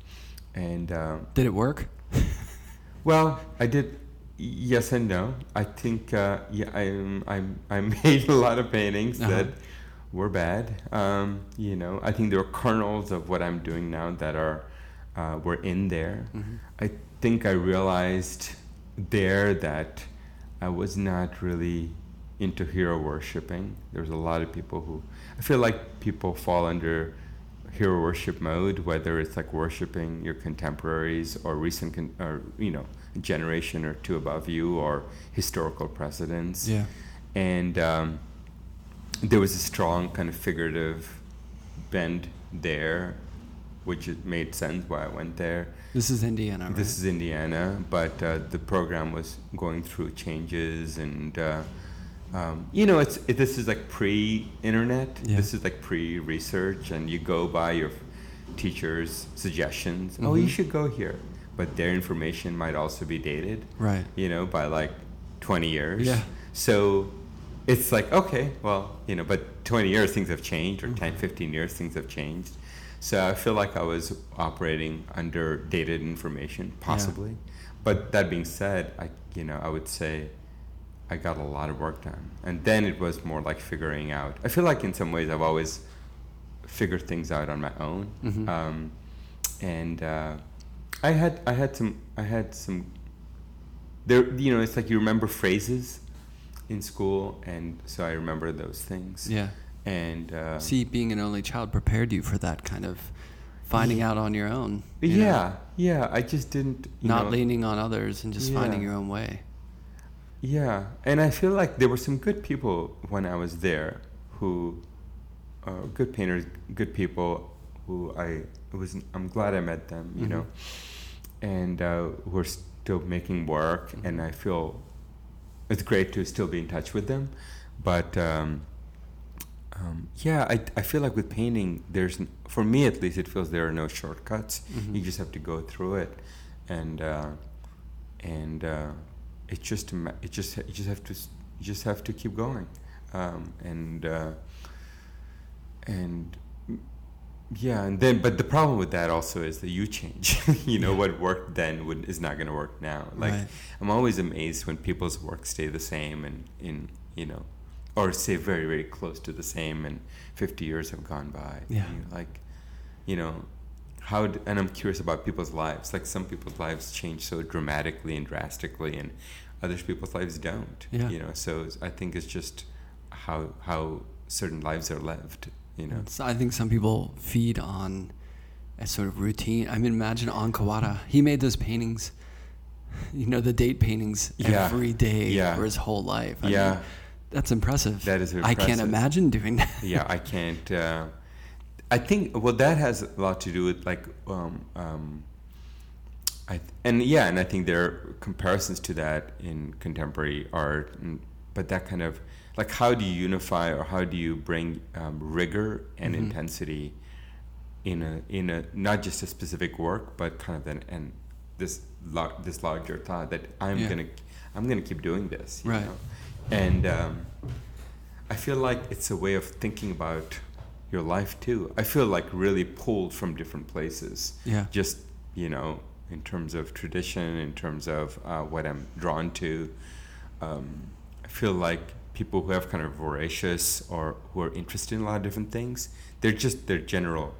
And um, Did it work? <laughs> well, I did. Yes and no. I think uh, yeah, I I I <laughs> made a lot of paintings Uh-huh. that were bad. Um, you know, I think there are kernels of what I'm doing now that are uh, were in there. Mm-hmm. I think I realized there that I was not really into hero worshipping. There's a lot of people who I feel like people fall under hero worship mode, whether it's like worshiping your contemporaries or recent, con- or you know, a generation or two above you, or historical precedents. Yeah. And um, there was a strong kind of figurative bend there, which it made sense why I went there. This is Indiana, right? This is Indiana, but uh, the program was going through changes, and uh, um, you know, it's it, this is like pre-internet. Yeah. This is like pre-research, and you go by your teacher's suggestions. Oh, you Mhm. should go here, but their information might also be dated. right. You know, by like 20 years. Yeah. So it's like okay, well, you know, but 20 years things have changed, or Mm-hmm. 10, 15 years things have changed. So I feel like I was operating under dated information, possibly. But that being said, I you know I would say I got a lot of work done, and then it was more like figuring out. I feel like in some ways I've always figured things out on my own, Mhm. um, and uh, I had I had some I had some. There, you know, it's like you remember phrases in school, and so I remember those things. Yeah. And uh, See, being an only child prepared you for that kind of finding out on your own. you know? yeah, yeah. I just didn't. You Not know, leaning on others and just finding your own way. Yeah, and I feel like there were some good people when I was there, who, uh, good painters, good people, who I was. I'm glad I met them. You Mhm. know, and uh, who are still making work, Mm-hmm. and I feel it's great to still be in touch with them. But um, um, yeah, I I feel like with painting, there's for me at least, it feels there are no shortcuts. Mhm. You just have to go through it, and uh, and uh, it's just it just you just have to you just have to keep going, um, and uh, and yeah, and then but the problem with that also is that you change. <laughs> you know Yeah. what worked then would is not going to work now. Like Right. I'm always amazed when people's work stay the same and in you know, or stay very very close to the same, and 50 years have gone by. Yeah. Like, you know, how d- and I'm curious about people's lives. Like some people's lives change so dramatically and drastically, and other people's lives don't. Yeah. You know, so I think it's just how how certain lives are lived. You know. So I think some people feed on a sort of routine. I mean, imagine on Kawara. He made those paintings, you know, the date paintings Yeah. every day Yeah. for his whole life. I yeah. mean, that's impressive. That is impressive. I can't imagine doing that. yeah, I can't. Uh, I think well, that has a lot to do with like, um, um, I th- and yeah, and I think there are comparisons to that in contemporary art, and, but that kind of like how do you unify or how do you bring um, rigor and Mhm. intensity in a in a not just a specific work, but kind of an and this lar- this larger thought that I'm Yeah. gonna I'm gonna keep doing this, you Right. know? and um, I feel like it's a way of thinking about your life too. I feel like really pulled from different places. Yeah. Just you know, in terms of tradition, in terms of uh, what I'm drawn to. Um, I feel like people who have kind of voracious or who are interested in a lot of different things, they're just their general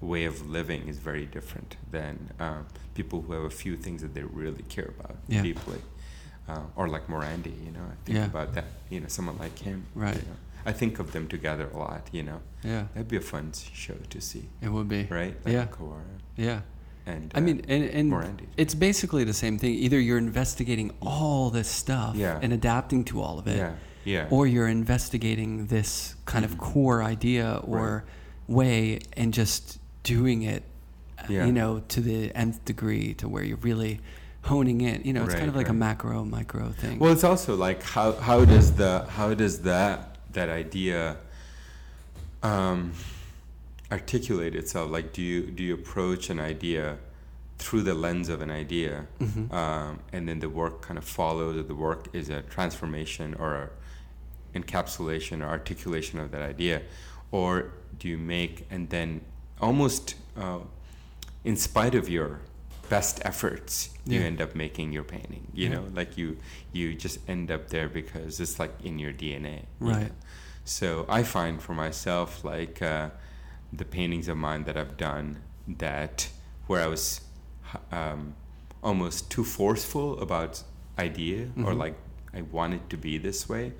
way of living is very different than uh, people who have a few things that they really care about Yeah. deeply. Uh, or like Morandi, you know, I think Yeah. about that. You know, someone like him. you Right. know. I think of them together a lot. You know, Yeah, that'd be a fun show to see, it would be. right? Yeah. Kawara Yeah. and I uh, mean, and, and Morandi. it's basically the same thing. Either you're investigating all this stuff Yeah. and adapting to all of it, yeah, yeah, or you're investigating this kind of Mhm. core idea or way and just doing it, Yeah. you know, to the nth degree to where you're really honing in. You know, it's kind of like a macro micro thing. Well, it's also like how how does the how does that that idea um, articulate itself? Like, do you do you approach an idea through the lens of an idea, Mhm. um, and then the work kind of follows? Or the work is a transformation or a encapsulation or articulation of that idea, or do you make and then almost uh, in spite of your best efforts you end up making your painting you Yeah. know like you you just end up there because it's like in your dna you Right. know? So I find for myself, like uh, the paintings of mine that I've done, that where I was um, almost too forceful about idea mm-hmm. or like I want it to be this way,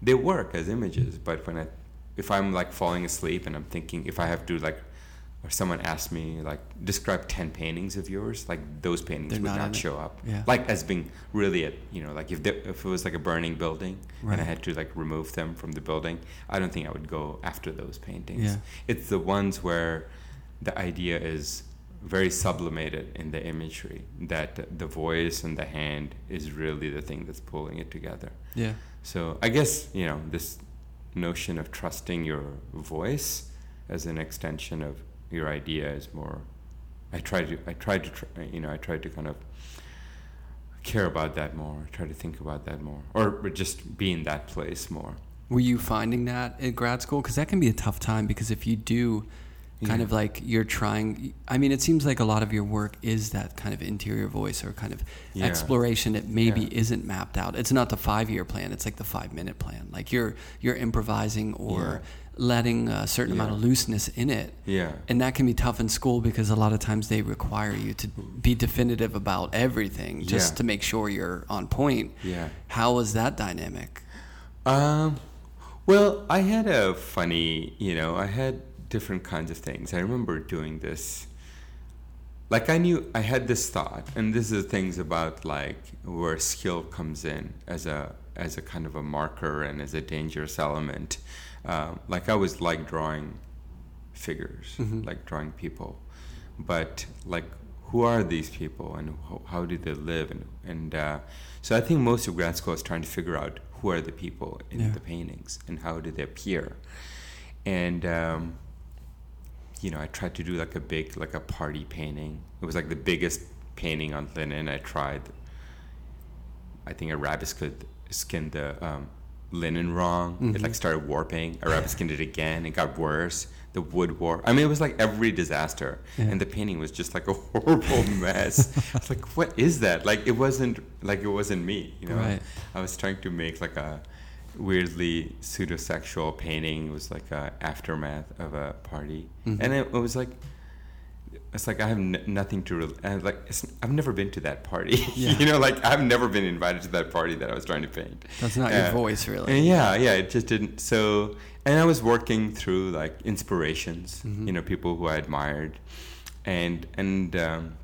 they work as images. But when I, if I'm like falling asleep and I'm thinking, if I have to like or someone asked me like describe 10 paintings of yours like those paintings They're would not, not show up yeah. like as being really at you know like if there, if it was like a burning building right. and i had to like remove them from the building i don't think i would go after those paintings yeah. it's the ones where the idea is very sublimated in the imagery that the voice and the hand is really the thing that's pulling it together yeah so i guess you know this notion of trusting your voice as an extension of your idea is more. I try to I try to you know I try to kind of care about that more. Try to think about that more, or just be in that place more. Were you finding that in grad school? Because that can be a tough time. Because if you do kind yeah. of like you're trying i mean it seems like a lot of your work is that kind of interior voice or kind of yeah. exploration that maybe yeah. isn't mapped out it's not the five year plan it's like the five minute plan like you're you're improvising or letting a certain amount of looseness in it yeah and that can be tough in school because a lot of times they require you to be definitive about everything just to make sure you're on point yeah how was that dynamic um well i had a funny you know i had different kinds of things. I remember doing this. Like I knew I had this thought, and this is things about like where skill comes in as a as a kind of a marker and as a dangerous element. Um, like I was like drawing figures, mm-hmm. like drawing people, but like who are these people and how, how do they live and and uh, so I think most of grad school is trying to figure out who are the people in yeah. the paintings and how do they appear, and um, you know, I tried to do like a big, like a party painting. It was like the biggest painting on linen I tried. I think a rabbit could skin the um, linen wrong. Mm-hmm. It like started warping. Rabbit skinned it again. It got worse. The wood warp. I mean, it was like every disaster, yeah. and the painting was just like a <laughs> horrible mess. It's like, what is that? Like, it wasn't like it wasn't me. You know, right. I was trying to make like a weirdly pseudo-sexual painting. It was like a aftermath of a party, mm-hmm. and it, it, was like it's like I have n- nothing to re- and like I've never been to that party. <laughs> Yeah. you know, like I've never been invited to that party that I was trying to paint. That's not uh, your voice, really. Yeah, yeah, it just didn't. So, and I was working through like inspirations, mm-hmm. you know, people who I admired, and and. Um,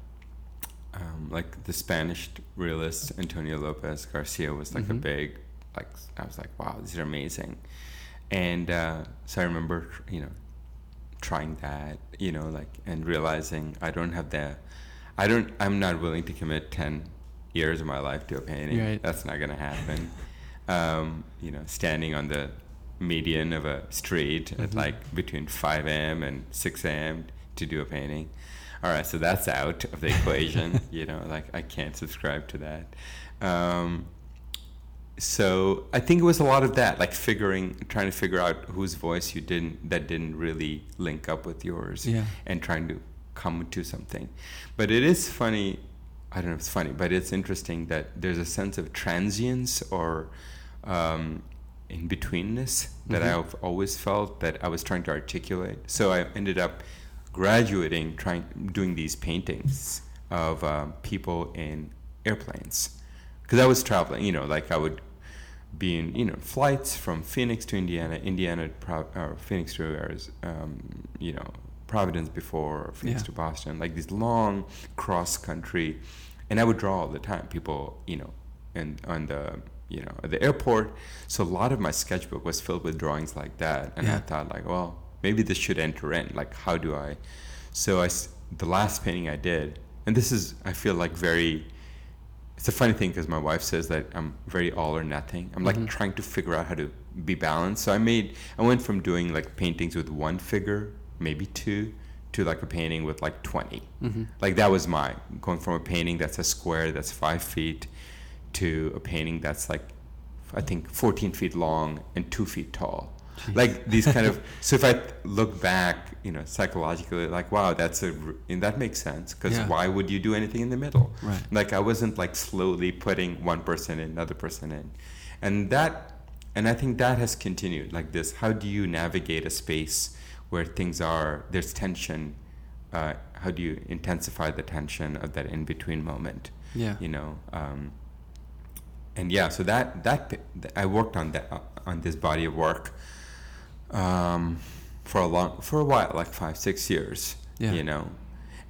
um, like the Spanish realist Antonio Lopez Garcia was like mm-hmm. a big like I was like, wow, these are amazing. And uh, so I remember, you know, trying that, you know, like and realizing I don't have the, I don't, I'm not willing to commit ten years of my life to a painting. Right. That's not gonna happen. um, you know, standing on the median of a street mm-hmm. at like between 5 a.m. and 6 a.m. to do a painting. All right, so that's out of the equation. <laughs> you know, like I can't subscribe to that. Um, so I think it was a lot of that, like figuring, trying to figure out whose voice you didn't that didn't really link up with yours, yeah. and trying to come to something. But it is funny. I don't know if it's funny, but it's interesting that there's a sense of transience or um, in betweenness that mm-hmm. I've always felt that I was trying to articulate. So I ended up graduating, trying doing these paintings of um, people in airplanes because I was traveling. You know, like I would be in you know flights from Phoenix to Indiana, Indiana Pro- or Phoenix to um, you know Providence before Phoenix yeah. to Boston, like these long cross country, and I would draw all the time. People, you know, and on the you know at the airport. So a lot of my sketchbook was filled with drawings like that, and yeah. I thought like, well, maybe this should enter in. Like, how do I? So I the last painting I did, and this is I feel like very it's a funny thing because my wife says that I'm very all or nothing. I'm like mm-hmm. trying to figure out how to be balanced. So I made I went from doing like paintings with one figure, maybe two, to like a painting with like 20. Mm-hmm. Like that was my going from a painting that's a square that's five feet to a painting that's like I think 14 feet long and two feet tall. Jeez. like these kind of <laughs> so if i look back you know psychologically like wow that's a and that makes sense because yeah. why would you do anything in the middle right like i wasn't like slowly putting one person in another person in and that and I think that has continued like this. How do you navigate a space where things are there's tension? Uh, how do you intensify the tension of that in between moment? Yeah. You know. Um, and yeah, so that that I worked on that on this body of work um, for a long for a while, like five six years. Yeah. You know,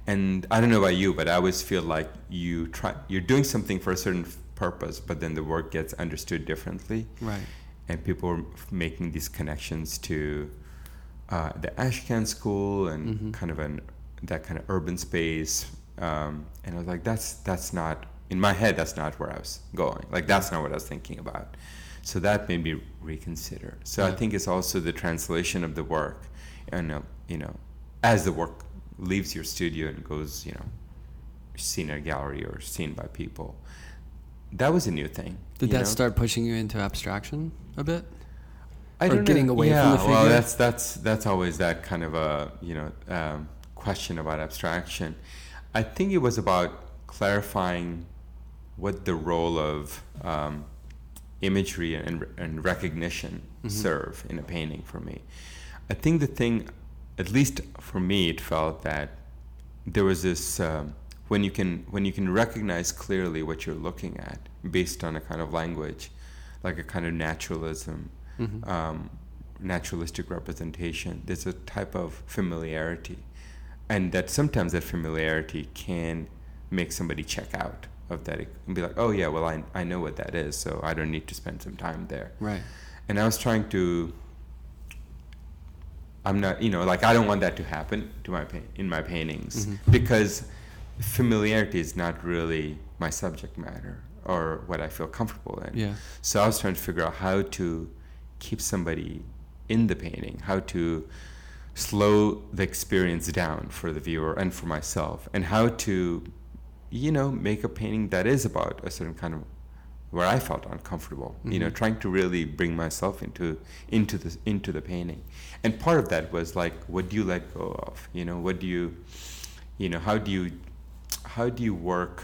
and I don't know about you, but I always feel like you try you're doing something for a certain purpose, but then the work gets understood differently. Right. And people are making these connections to uh, the Ashcan school and Mm-hmm. kind of an that kind of urban space. Um, and I was like, that's that's not in my head. That's not where I was going. Like that's not what I was thinking about. So that made me reconsider. So I think it's also the translation of the work, and uh, you know, as the work leaves your studio and goes, you know, seen at a gallery or seen by people. That was a new thing. Did that know? start pushing you into abstraction a bit? I or don't know. getting away from yeah, the well, that's that's that's always that kind of a you know um, question about abstraction. I think it was about clarifying what the role of um, imagery and, and recognition Mm-hmm. serve in a painting for me. I think the thing, at least for me, it felt that there was this um, when you can when you can recognize clearly what you're looking at based on a kind of language, like a kind of naturalism, Mm-hmm. um, naturalistic representation. There's a type of familiarity, and that sometimes that familiarity can make somebody check out of that and be like, oh yeah, well I I know what that is, so I don't need to spend some time there Right. and I was trying to. I'm not, you know, like I don't want that to happen to my in my paintings Mm-hmm. because familiarity is not really my subject matter or what I feel comfortable in. Yeah. So I was trying to figure out how to keep somebody in the painting, how to slow the experience down for the viewer and for myself, and how to, you know, make a painting that is about a certain kind of where I felt uncomfortable. You know, Mhm. trying to really bring myself into into the into the painting, and part of that was like, what do you let go of? You know, what do you, you know, how do you, how do you work?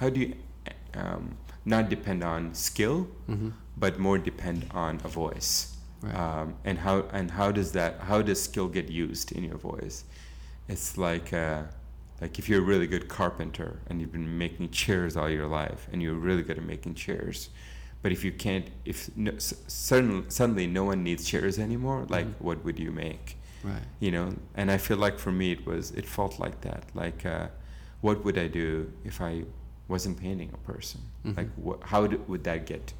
How do you um, not depend on skill, Mm-hmm. but more depend on a voice? Right. Um, and how and how does that how does skill get used in your voice? It's like uh, like if you're a really good carpenter and you've been making chairs all your life and you're really good at making chairs, but if you can't if no, suddenly suddenly no one needs chairs anymore, like Mhm. what would you make? Right. you know and i feel like for me it was it felt like that like uh, what would i do if i wasn't painting a person Mhm. like wh- how do, would that get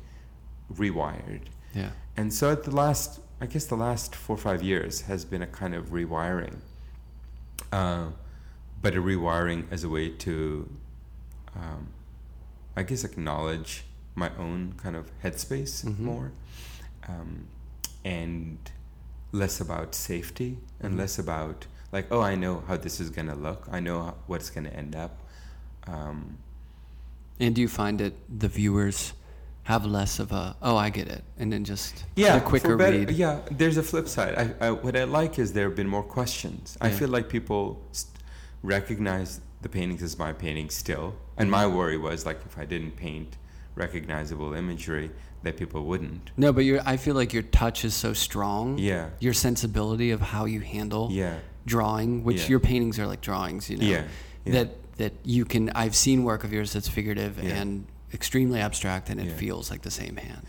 rewired Yeah. and so at the last i guess the last four or five years has been a kind of rewiring uh, but a rewiring as a way to um, i guess acknowledge my own kind of headspace Mhm. more um, and less about safety and Mhm. less about like oh i know how this is going to look i know what's going to end up um, And do you find that the viewers have less of a oh I get it, and then just yeah a quicker better- read? yeah there's a flip side I, I, what i like is there have been more questions i feel like people st- recognize the paintings as my paintings still and my worry was like if i didn't paint recognizable imagery that people wouldn't No, but I feel like your touch is so strong. yeah Your sensibility of how you handle yeah drawing, which Yeah. your paintings are like drawings, you know. yeah, yeah. That that you can. I've seen work of yours that's figurative Yeah. and extremely abstract, and it feels like the same hand.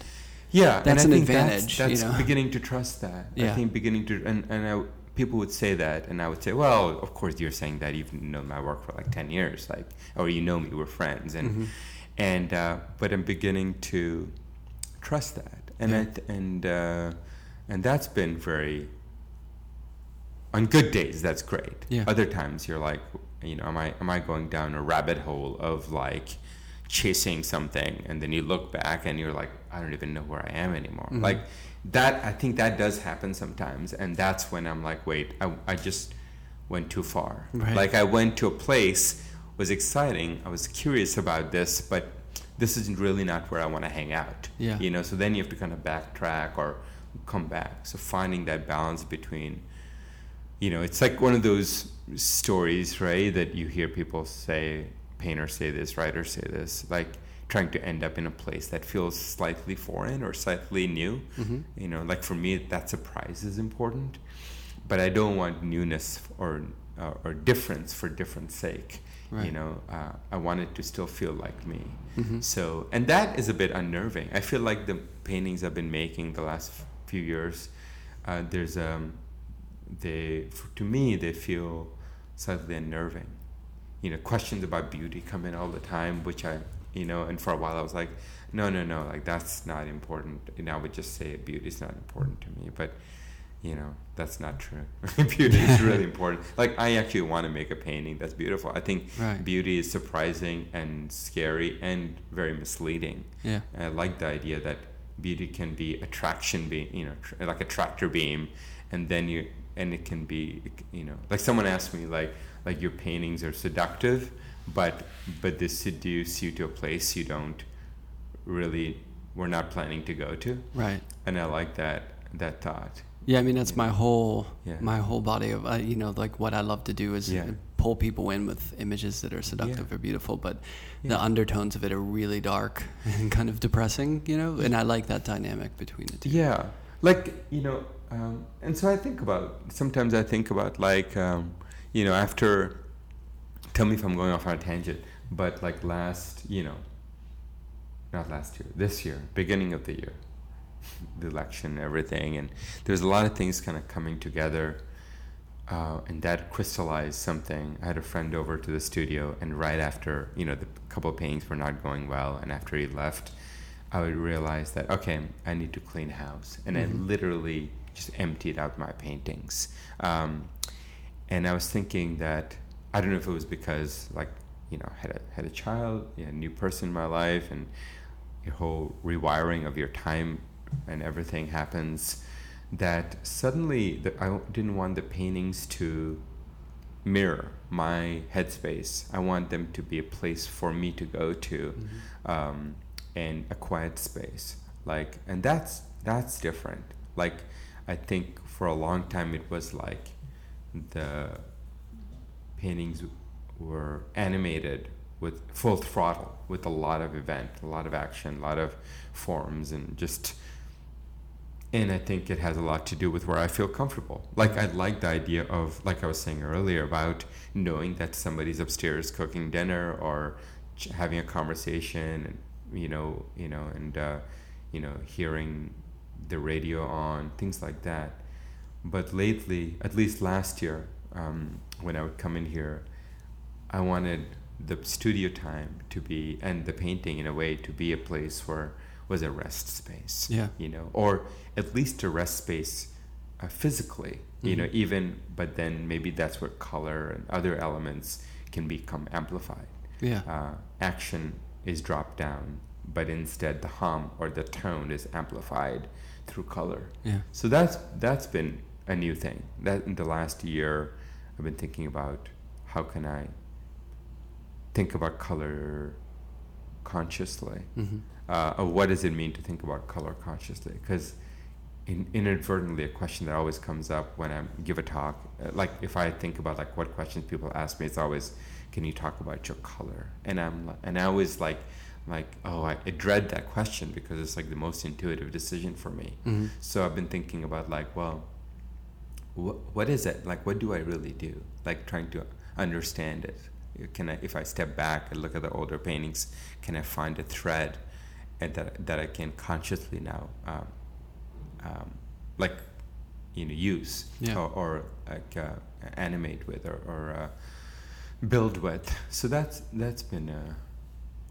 Yeah, and That's an advantage, you That's, that's know? beginning to trust that. I think beginning to, and, and I, people would say that, and I would say, well, of course you're saying that you've known my work for like ten years, like, or you know me, we're friends, and Mhm. and uh, but I'm beginning to trust that, and Yeah. I th- and uh, and that's been very. On good days, that's great. Yeah. Other times, you're like, you know, am I am I going down a rabbit hole of like chasing something, and then you look back and you're like, I don't even know where I am anymore. Mhm. Like that, I think that does happen sometimes, and that's when I'm like, wait, I, I just went too far. Right. Like I went to a place was exciting. I was curious about this, but this isn't really not where I want to hang out. Yeah. You know, so then you have to kind of backtrack or come back. So finding that balance between, you know, it's like one of those stories, right, that you hear people say, painters say this, writers say this. Like, trying to end up in a place that feels slightly foreign or slightly new. Mm-hmm. You know, like for me, that surprise is important, but I don't want newness or uh, or difference for difference sake. You know, uh, I want it to still feel like me. Mhm. So, and that is a bit unnerving. I feel like the paintings I've been making the last few years, uh, there's um, they to me they feel slightly unnerving. You know, questions about beauty come in all the time, which I, you know, and for a while I was like, no, no, no, like that's not important. And I would just say beauty is not important to me, but you know, that's not true. <laughs> beauty is really <laughs> important. Like I actually want to make a painting that's beautiful. I think Right. beauty is surprising and scary and very misleading. Yeah. And I like the idea that beauty can be attraction beam, you know, tr- like a tractor beam, and then you and it can be, you know, like someone asked me like like your paintings are seductive, but but they seduce you to a place you don't really we're not planning to go to, Right. and I like that that thought. Yeah, I mean that's Yeah. my whole Yeah. my whole body of uh, you know like what I love to do is Yeah. pull people in with images that are seductive or beautiful, but the undertones of it are really dark <laughs> and kind of depressing, you know. And I like that dynamic between the two. Yeah, like you know, um, and so I think about. Sometimes I think about like um, you know after. Tell me if I'm going off on a tangent, but like last, you know, not last year, this year, beginning of the year, <laughs> the election, and everything, and there's a lot of things kind of coming together. Uh, and that crystallized something. I had a friend over to the studio, and right after, you know, the couple of paintings were not going well, and after he left, I would realize that okay, I need to clean house, and I Mhm. literally just emptied out my paintings. Um, and I was thinking that I don't know if it was because like you know had a had a child, you know, a new person in my life, and your whole rewiring of your time and everything happens. That suddenly the, I didn't want the paintings to mirror my headspace. I want them to be a place for me to go to, um, and a quiet space. Like, and that's that's different. Like, I think for a long time it was like the paintings were animated with full throttle, with a lot of event, a lot of action, a lot of forms, and just and I think it has a lot to do with where I feel comfortable. Like I like the idea of, like I was saying earlier, about knowing that somebody's upstairs cooking dinner or having a conversation, and you know, you know, and uh, you know, hearing the radio on, things like that. But lately, at least last year, um, when I would come in here, I wanted the studio time to be and the painting in a way to be a place where was a rest space Yeah. you know or at least a rest space uh, physically you know Mhm. even but then maybe that's where color and other elements can become amplified Yeah. uh, action is dropped down but instead the hum or the tone is amplified through color Yeah. so that's that's been a new thing. That in the last year, I've been thinking about how can I think about color consciously. hmm Uh, or what does it mean to think about color consciously? Because in, inadvertently, a question that always comes up when I give a talk, uh, like if I think about like what questions people ask me, it's always, "Can you talk about your color?" And I'm and I always like like oh I, I dread that question because it's like the most intuitive decision for me. hmm So I've been thinking about like, well, wh- what is it? Like, what do I really do? Like trying to understand it. Can I, if I step back and look at the older paintings, can I find a thread, and that that I can consciously now, um, um, like, you know, use Yeah. or, or like uh, animate with or, or uh, build with. So that's that's been. Uh,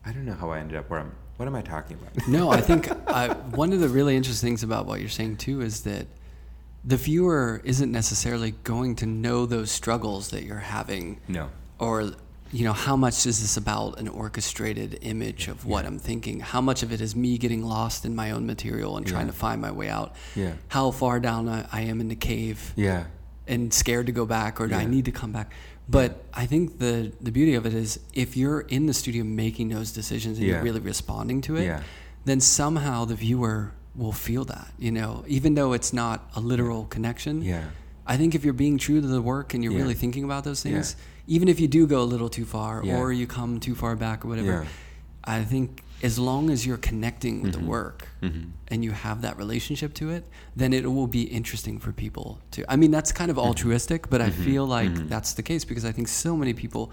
I don't know how I ended up where I'm. What am I talking about? no, I think <laughs> I, one of the really interesting things about what you're saying too is that the viewer isn't necessarily going to know those struggles that you're having, no. or you know, how much is this about an orchestrated image of what Yeah. I'm thinking? How much of it is me getting lost in my own material and trying Yeah. to find my way out? Yeah. How far down I, I am in the cave Yeah. and scared to go back, or do I need to come back? But I think the the beauty of it is if you're in the studio making those decisions and Yeah. you're really responding to it, Yeah. then somehow the viewer will feel that, you know, even though it's not a literal connection. Yeah. I think if you're being true to the work and you're Yeah. really thinking about those things, Yeah. even if you do go a little too far Yeah. or you come too far back or whatever. I think as long as you're connecting with Mhm. the work Mhm. and you have that relationship to it, then it will be interesting for people to. I mean, that's kind of altruistic, but I Mhm. feel like Mhm. that's the case because I think so many people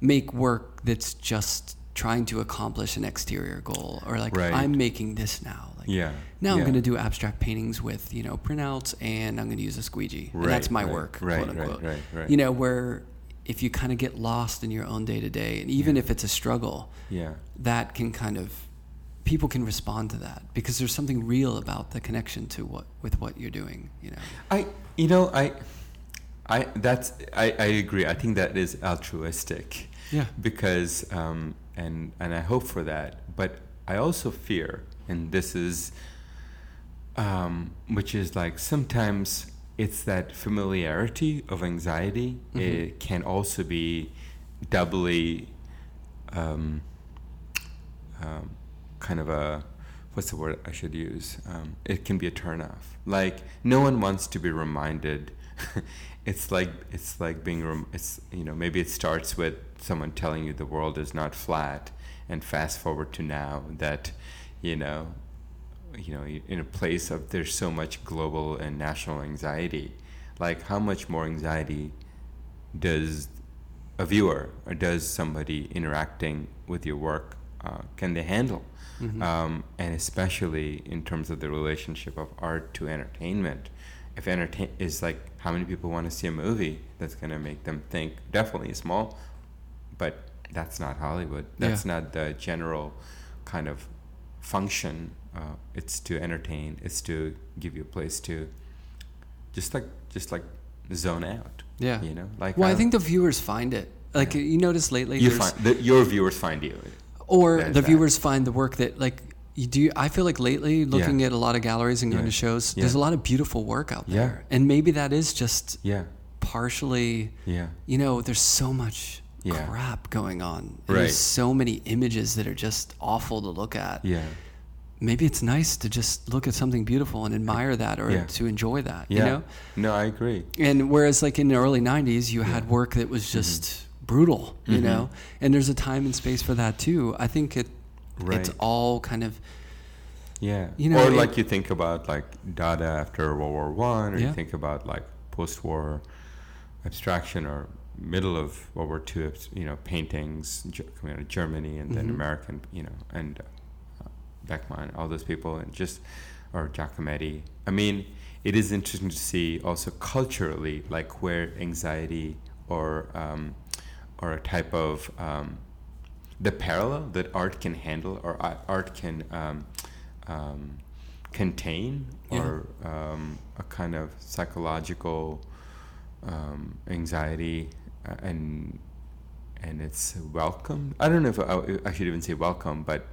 make work that's just trying to accomplish an exterior goal or like Right. I'm making this now. Like Yeah. now I'm going to do abstract paintings with, you know, printouts and I'm going to use a squeegee. and that's my right, work, right, quote right, unquote. right, right. You know, where if you kind of get lost in your own day to day and even Yeah. if it's a struggle, Yeah. that can kind of people can respond to that because there's something real about the connection to what with what you're doing you know I, you know, I, I that's I, I agree. I think that is altruistic. Yeah. Because um, and and I hope for that, but I also fear, and this is, um, which is like sometimes it's that familiarity of anxiety. Mhm. It can also be doubly, um, um, kind of a what's the word I should use? Um, it can be a turnoff. Like no one wants to be reminded. <laughs> it's like it's like being rem- it's you know maybe it starts with someone telling you the world is not flat, and fast forward to now that you know you know in a place of there's so much global and national anxiety. Like how much more anxiety does a viewer or does somebody interacting with your work uh, can they handle? Mhm. um, and especially in terms of the relationship of art to entertainment. If entertain is like how many people want to see a movie that's going to make them think, definitely small, but that's not Hollywood. That's Yeah. not the general kind of function. Uh, it's to entertain. It's to give you a place to just like just like zone out. yeah You know, like well i how think the viewers find it like Yeah. you notice lately you find that your viewers find you. or there's the that. viewers find the work that like you do i feel like lately looking at a lot of galleries and going Yeah. to shows Yeah. there's a lot of beautiful work out Yeah. there and maybe that is just Yeah, partially yeah, you know there's so much Yeah. crap going on Right. there's so many images that are just awful to look at yeah. maybe it's nice to just look at something beautiful and admire that or Yeah. to enjoy that Yeah. you know No, I agree. and whereas like in the early 90s you had work that was just brutal you Mhm. know and there's a time and space for that too i think it right. it's all kind of Yeah. You know, or it- like you think about like Dada after World War One, or you think about like post-war abstraction or middle of World War Two, abs- you know, paintings coming out of Germany and then Mhm. American, you know, and uh, Beckmann, all those people, and just or Giacometti. I mean, it is interesting to see also culturally like where anxiety or um, or a type of um, the parallel that art can handle or art can um, um, contain Yeah. or um, a kind of psychological um, anxiety and and it's welcome. I don't know if I, I should even say welcome, but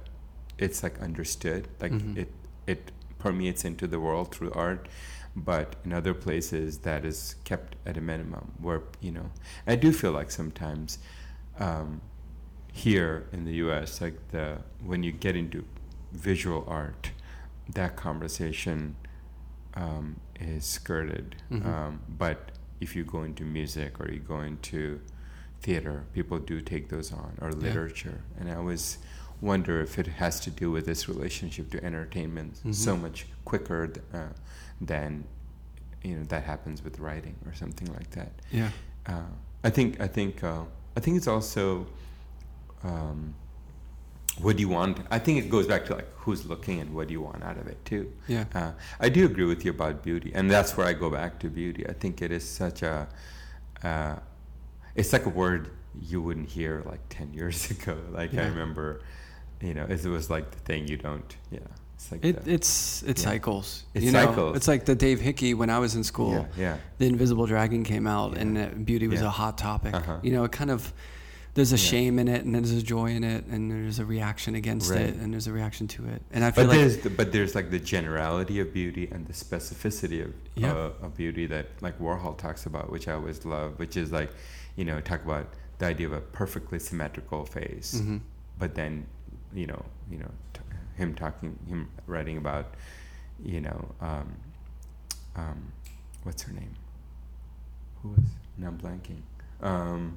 it's like understood. Like Mhm. it it permeates into the world through art. But in other places, that is kept at a minimum. Where you know, I do feel like sometimes um, here in the U.S., like the when you get into visual art, that conversation um, is skirted. Mhm. Um, but if you go into music or you go into theater, people do take those on, or literature. And I always wonder if it has to do with this relationship to entertainment so Mhm. much quicker th- uh, than you know that happens with writing or something like that. yeah Uh, I think I think uh, I think it's also um, what do you want? I think it goes back to like who's looking and what do you want out of it too. yeah Uh, I do agree with you about beauty, and that's where I go back to beauty. I think it is such a, uh, it's like a word you wouldn't hear like ten <laughs> years ago. Like I remember, you know, it was like the thing you don't. Yeah, it's like it, the, it's it Yeah. cycles It you know cycles. it's like the dave hickey when i was in school yeah, yeah, the invisible dragon came out and Yeah. uh, beauty was Yeah. a hot topic Uh-huh. you know it kind of there's a Yeah. shame in it and there's a joy in it and there's a reaction against Right. it and there's a reaction to it and i feel But like there's the, but there's like the generality of beauty and the specificity of Yeah. uh, of beauty that like Warhol talks about, which I always love, which is like, you know, talk about the idea of a perfectly symmetrical face. Mhm. but then you know you know t- him talking him writing about you know um, um, what's her name who was now I'm blanking Um,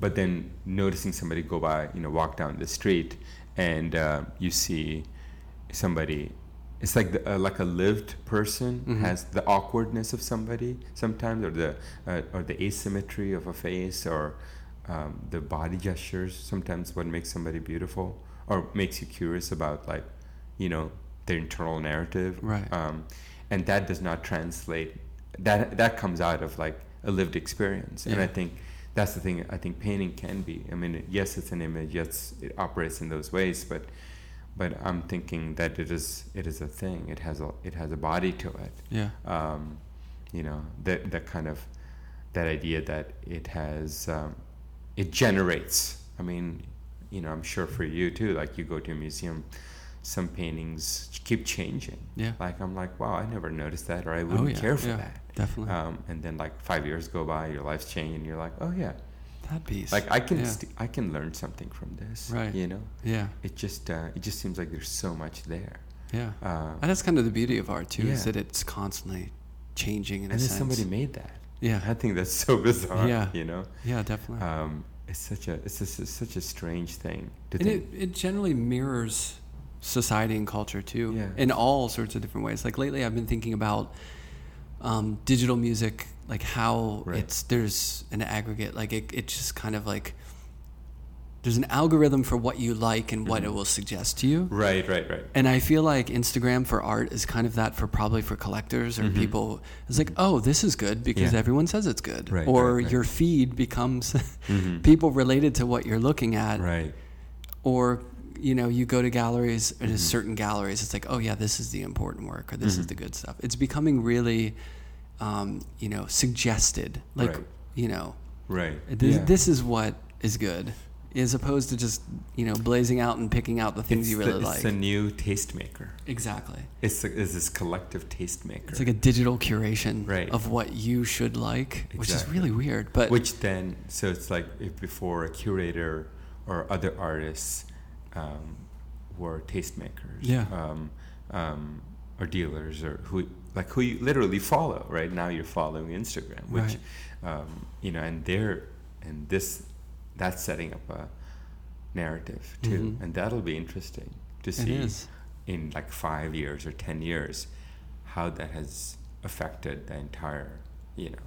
but then noticing somebody go by, you know, walk down the street, and uh, you see somebody. It's like the, uh, like a lived person Mhm. has the awkwardness of somebody sometimes, or the uh, or the asymmetry of a face, or um, the body gestures. Sometimes what makes somebody beautiful, or makes you curious about like, you know, their internal narrative. Right. Um, and that does not translate. That that comes out of like a lived experience, and I think that's the thing. I think painting can be. I mean, yes, it's an image. Yes, it operates in those ways, but but I'm thinking that it is it is a thing. It has a it has a body to it. Yeah. Um, you know that that kind of that idea that it has um, it generates. I mean, you know, I'm sure for you too. Like you go to a museum, some paintings keep changing. Yeah. Like I'm like, wow, I never noticed that, or I wouldn't oh, yeah. care for yeah, that. Definitely. Um, and then like five years go by, your life's changed, and you're like, oh yeah, that piece. like I can Yeah. st- I can learn something from this. Right. You know, yeah. it just uh, it just seems like there's so much there. Yeah. Uh, And that's kind of the beauty of art too, is that it's constantly changing in and a then sense. somebody made that. yeah. I think that's so bizarre. Yeah. You know. Yeah, definitely. Um, it's such a it's just it's such a strange thing to and think. it, it generally mirrors society and culture too Yeah. in all sorts of different ways like lately i've been thinking about um, digital music like how Right. it's there's an aggregate like it, it just kind of like there's an algorithm for what you like and what it Mhm. will suggest to you right, right, right. and i feel like instagram for art is kind of that for probably for collectors or Mhm. people it's like oh this is good because Yeah. everyone says it's good Right, or right, right. your feed becomes Mhm. <laughs> people related to what you're looking at Right. or you know you go to galleries or to certain galleries it's like oh yeah this is the important work or this is Mhm. the good stuff it's becoming really um, you know suggested like Right. you know Right. this, yeah. this is what is good as opposed to just you know blazing out and picking out the things it's you really the, like It's a new tastemaker. exactly It's, a, it's this collective tastemaker. it's like a digital curation Right. of what you should like which is really weird but Which then, so it's like if before a curator or other artists um, were tastemakers, Yeah. um, um, or dealers, or who like who you literally follow. Right now, you're following Instagram, which um, you know, and they're and this that's setting up a narrative too, Mhm. and that'll be interesting to see in like five years or ten years how that has affected the entire you know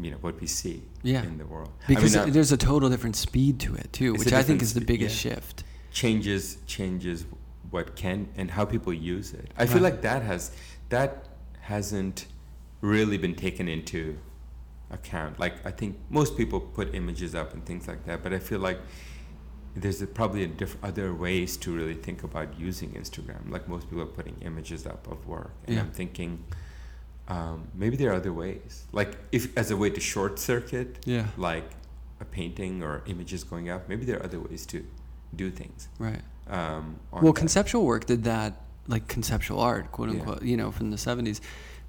you know what we see Yeah. in the world because I mean, uh, there's a total different speed to it too which i think is the biggest yeah. shift changes changes what can and how people use it i feel like that has that hasn't really been taken into account like i think most people put images up and things like that but i feel like there's a, probably a diff- other ways to really think about using instagram like most people are putting images up of work and Yeah. i'm thinking um, maybe there are other ways. Like if as a way to short circuit yeah. like a painting or images going up maybe there are other ways to do things. Right. Um, well that. conceptual work did that like conceptual art quote Yeah. unquote you know from the 70s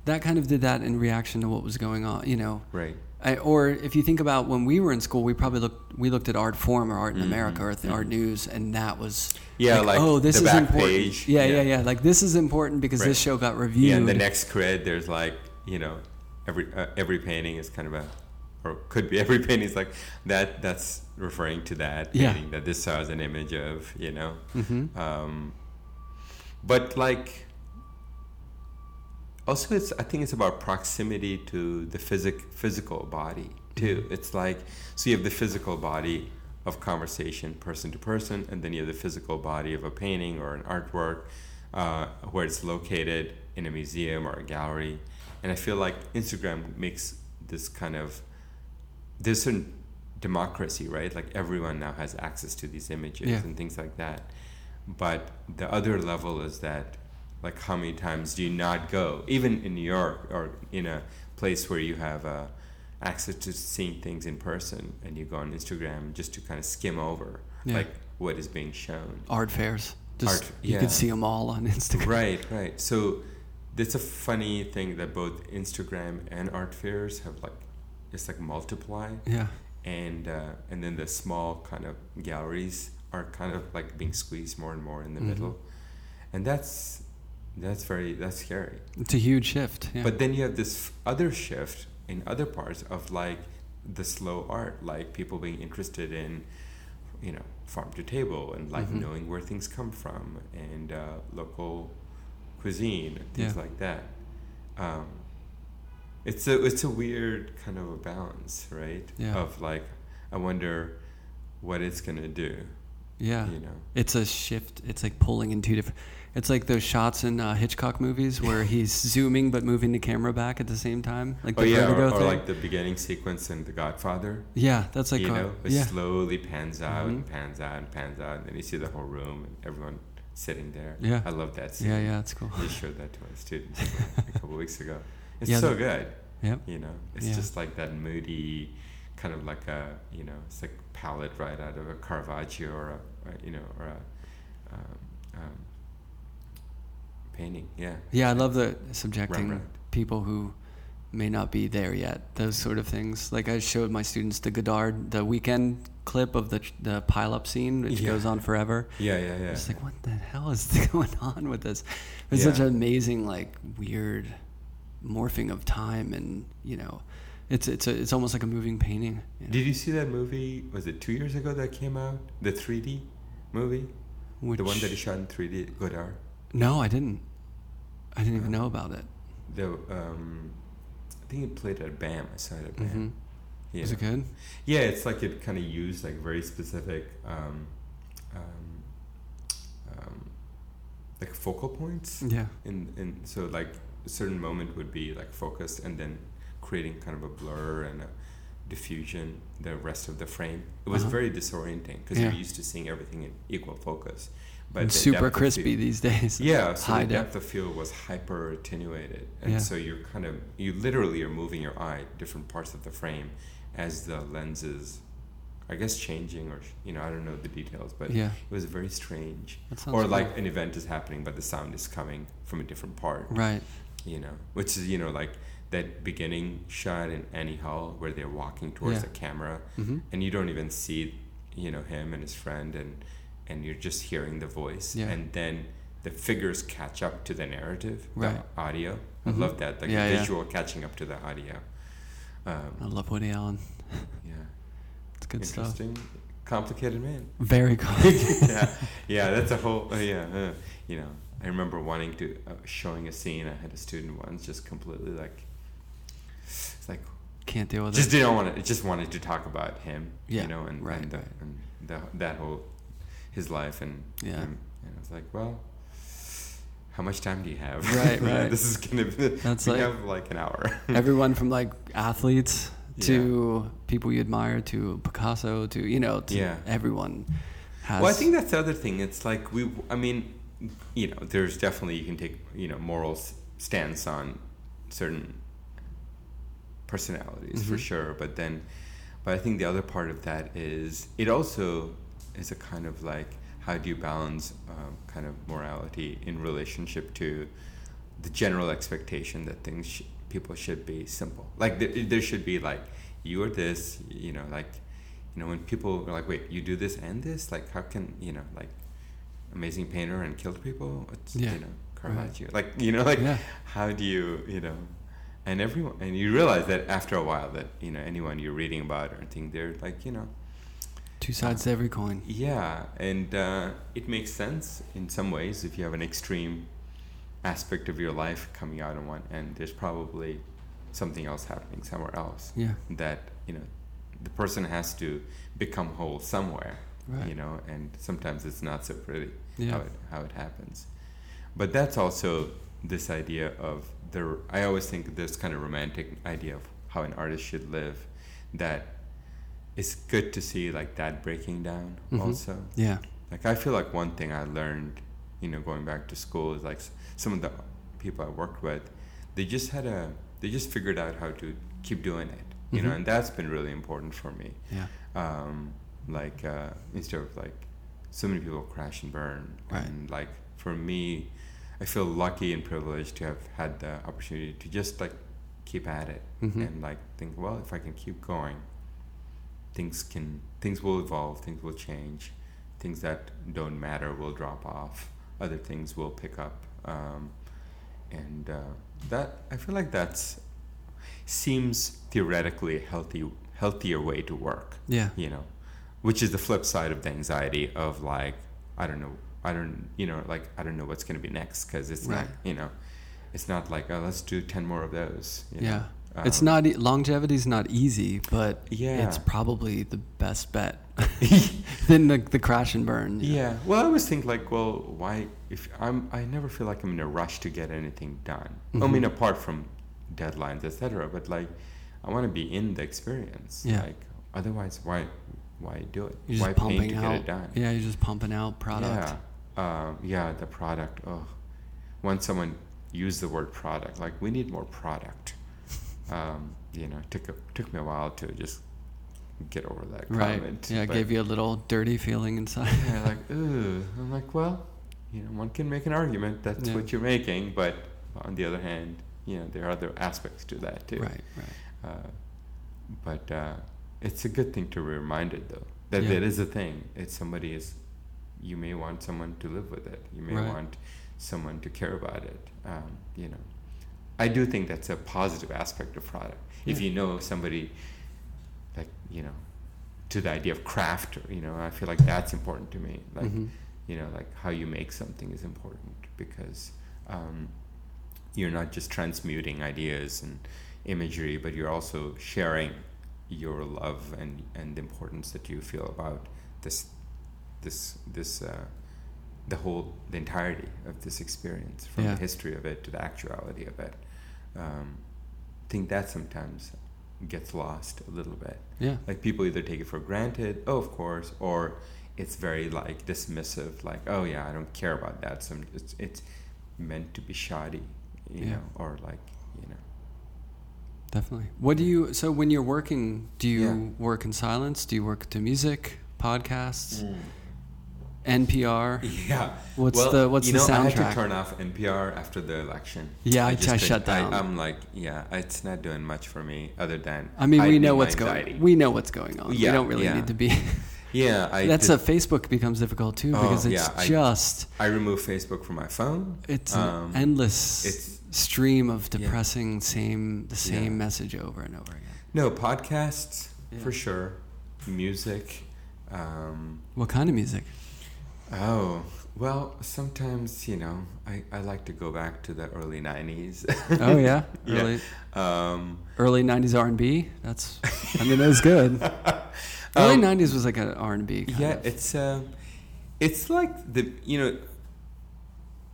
that kind of did that in reaction to what was going on you know? Right I, or if you think about when we were in school we probably looked we looked at Artforum or art in Mhm, america or th- art news and that was yeah like, oh this the is back important. page. Yeah, yeah yeah. like this is important because Right. this show got reviewed yeah and the next cred there's like you know every uh, every painting is kind of a or could be <laughs> every painting is like that that's referring to that Yeah. painting that this saw as an image of you know? Hmm um, but like also it's i think it's about proximity to the physic physical body too. It's like so you have the physical body of conversation person to person and then you have the physical body of a painting or an artwork uh, where it's located in a museum or a gallery. And i feel like instagram makes this kind of there's certain democracy right? Like everyone now has access to these images Yeah. and things like that. But the other level is that like how many times do you not go? Even in new york or in a place where you have uh, access to seeing things in person and you go on instagram just to kind of skim over Yeah. like what is being shown. Art fairs. Just Art- you yeah. could see them all on instagram. Right right. So it's a funny thing that both instagram and art fairs have like it's like multiply. Yeah. And uh, and then the small kind of galleries are kind of like being squeezed more and more in the Mhm. middle. And that's that's very that's scary it's a huge shift yeah but then you have this other shift in other parts of like the slow art, like people being interested in, you know, farm to table and like Mhm. knowing where things come from and uh, local cuisine and things Yeah. like that. Um, it's a it's a weird kind of a balance, right? Yeah. Of like, I wonder what it's gonna do. Yeah. You know. It's a shift. It's like pulling in two different. It's like those shots in uh, Hitchcock movies where <laughs> he's zooming but moving the camera back at the same time, like the oh yeah, or, or like the beginning sequence in The Godfather. yeah, that's like you know, it yeah, slowly pans out and Mhm. pans out and pans out, and then you see the whole room and everyone sitting there. Yeah. I love that scene. yeah, yeah. It's cool. We showed that to our students <laughs> a couple weeks ago. It's Yeah, so the- good. Yep. You know, it's Yeah. just like that moody, kind of like a you know, it's like palette right out of a Caravaggio or a, or, you know or a um, um, painting. Yeah. Yeah, I love the subjecting Rembrandt. people who may not be there yet. Those sort of things. Like I showed my students the Godard, the weekend clip of the the pile up scene, which Yeah. goes on forever. Yeah, yeah, yeah. It's like, what the hell is <laughs> going on with this? It's Yeah. such an amazing, like, weird morphing of time, and you know, it's it's a, it's almost like a moving painting. you know? Did you see that movie? Was it two years ago that came out? The 3D movie, Which, the one that he shot in 3D, Godard. No, I didn't. I didn't even know about it. The um, I think it played at BAM. I saw it at BAM. hmm Yeah. Was it good? Yeah, it's like it kind of used like very specific, um, um, um, like focal points. Yeah. In in so like a certain moment would be like focused, and then creating kind of a blur and a diffusion the rest of the frame. It was Uh-huh. very disorienting because Yeah. you're used to seeing everything in equal focus. But super crispy field- these days. <laughs> yeah, so High the def. depth of field was hyper attenuated, and Yeah. so you're kind of you literally are moving your eye different parts of the frame as the lens is, I guess, changing or you know I don't know the details, but Yeah. it was very strange. Or cool. like an event is happening, but the sound is coming from a different part, Right. you know, which is you know like that beginning shot in Annie Hall where they're walking towards Yeah. the camera, hmm and you don't even see you know him and his friend and and you're just hearing the voice Yeah. and then the figures catch up to the narrative Right. the audio Mhm. i love that the yeah. visual catching up to the audio I um, love Woody Allen. <laughs> yeah It's good stuff. complicated man Very <laughs> cool. yeah yeah that's a whole uh, yeah uh, you know i remember wanting to uh, showing a scene i had a student once just completely like it's like Can't deal with just it. didn't want to just wanted to talk about him Yeah, you know and, right, and, the, right. and the, that whole his life and Yeah. him. and I was like well how much time do you have Right, <laughs> right. this is gonna be That's we like- have like an hour <laughs> Everyone from like athletes to people you admire to Picasso to you know to Yeah. everyone has. well I think that's the other thing it's like we I mean you know there's definitely you can take you know moral stance on certain personalities for Mhm. sure but then but i think the other part of that is it also is a kind of like how do you balance um, kind of morality in relationship to the general expectation that things sh- people should be simple like there, there should be like you are this you know like you know when people are like wait you do this and this like how can you know like amazing painter and killed people it's Yeah. you know caravaggio like you know like Yeah. how do you you know and everyone and you realize that after a while that you know anyone you're reading about or anything they're like you know two sides to every coin. yeah and uh, it makes sense in some ways if you have an extreme aspect of your life coming out in one and there's probably something else happening somewhere else Yeah. that you know the person has to become whole somewhere Right. you know and sometimes it's not so pretty Yeah. how it how it happens but that's also this idea of the i always think this kind of romantic idea of how an artist should live that it's good to see like that breaking down Mhm. also Yeah. like i feel like one thing i learned you know going back to school is like some of the people i worked with they just had a they just figured out how to keep doing it you know Mhm. and that's been really important for me Yeah. um, like uh, instead of like so many people crash and burn Right. and like for me i feel lucky and privileged to have had the opportunity to just like keep at it Mhm. and like think well if i can keep going things can things will evolve things will change things that don't matter will drop off other things will pick up um, and uh, that i feel like that's seems theoretically a healthy healthier way to work. Yeah. You know, which is the flip side of the anxiety of like I don't know, I don't you know like I don't know what's going to be next because it's not you know, it's not like oh let's do ten more of those. you know. Yeah. it's Um, not e- longevity's not easy, but Yeah. it's probably the best bet <laughs> <laughs> than the, the crash and burn. Yeah. Well, I always think like, well, why? If I'm, I never feel like I'm in a rush to get anything done. I Mhm. mean, apart from deadlines, etc. But like, I want to be in the experience. Yeah. Like, otherwise, why, why do it? You're why just paint pumping to out. get it done? Yeah, you're just pumping out product. Yeah. Um, yeah. The product. Oh, when someone used the word product, like we need more product. <laughs> Um, you know, it took a, took me a while to just get over that Right. comment. Yeah, it gave you a little dirty feeling inside. yeah, like, <laughs> ooh. I'm like, well, you know, one can make an argument that's Yeah. what you're making, but on the other hand, you know, there are other aspects to that too. right, right. Uh, but uh, it's a good thing to be reminded, though, that Yeah. it is a thing. It's somebody is. You may want someone to live with it. You may Right. want someone to care about it. Um, you know, I do think that's a positive aspect of product. If you know somebody, like you know, to the idea of craft, you know, I feel like that's important to me. Like Mhm. you know, like how you make something is important because um, you're not just transmuting ideas and imagery, but you're also sharing your love and, and the importance that you feel about this, this, this, uh, the whole, the entirety of this experience, from Yeah. the history of it to the actuality of it. Um, I think that sometimes gets lost a little bit Yeah. like people either take it for granted oh of course or it's very like dismissive like oh yeah i don't care about that so it's it's meant to be shoddy you Yeah. know or like you know Definitely. What do you? So when you're working, do you Yeah. work in silence? Do you work to music, podcasts, NPR? <laughs> yeah What's well, the what's you the know I had to turn off NPR after the election. Yeah, I, I, just I shut down. I, am like yeah it's not doing much for me other than I mean, we know what's anxiety. going. We know what's going on. we don't really yeah. need to be. <laughs> yeah i That's did- a Facebook becomes difficult too Oh, because it's yeah, just i remove facebook from my phone it's Um, an endless it's- stream of Yeah. depressing same the same Yeah. message over and over again. no podcasts Yeah. for sure music um, What kind of music? Oh, well, sometimes, you know, I, I like to go back to the early 90s. Oh yeah, <laughs> Yeah. early Um, early '90s R&B. That's I mean that was good. <laughs> Early Um, '90s was like an R&B. Kind yeah, of. it's uh, it's like the, you know,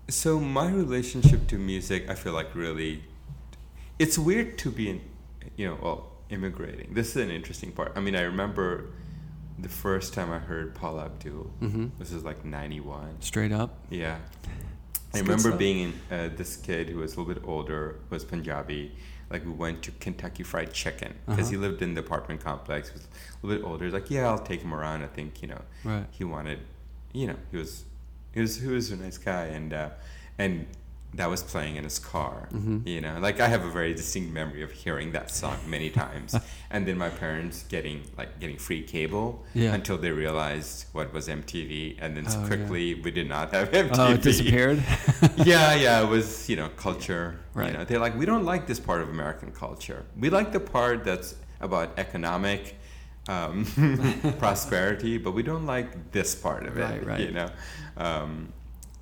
so my relationship to music, I feel like really, it's weird to be in, you know, well, immigrating. This is an interesting part. I mean, I remember the first time I heard Paula Abdul. Mhm. This is like 91. straight up. Yeah. I remember being in, uh, this kid who was a little bit older, was Punjabi. Like we went to Kentucky Fried Chicken because he Uh-huh. lived in the apartment complex. Was a little bit older. He's like, yeah, I'll take him around. I think you know. Right. He wanted, you know, he was, he was, he was a nice guy, and uh, and that was playing in his car. Mhm. You know, like I have a very distinct memory of hearing that song many <laughs> times, and then my parents getting like getting free cable Yeah. until they realized what was MTV, and then Oh, yeah. quickly we did not have MTV. Oh, it disappeared. <laughs> yeah, yeah, it was you know culture. Right. You know, they're like we don't like this part of American culture. We like the part that's about economic um, <laughs> prosperity, but we don't like this part of it. Right, right. You know, um,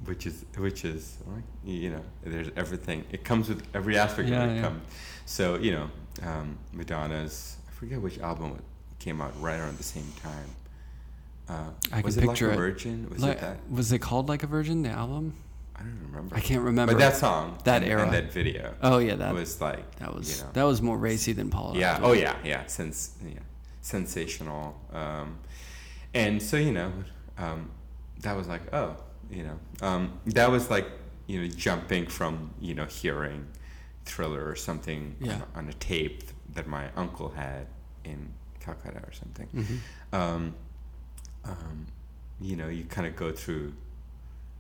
which is which is you know there's everything. It comes with every aspect Yeah, of it. yeah. Comes. So you know, um, Madonna's I forget which album came out right around the same time. Uh, I can was it picture like a Virgin? Was Like- it that? was it called like a Virgin? The album? I don't remember. I can't remember. But that song, That and, era. and that video, Oh yeah, that was like that was you know, that was more racy than Paul. yeah. Oh yeah, yeah. Since yeah, sensational. Um, and so you know, um, that was like oh, you know, um, that was like you know jumping from you know hearing Thriller or something Yeah. on, on a tape that my uncle had in Calcutta or something. Mhm. Um, um, you know, you kind of go through.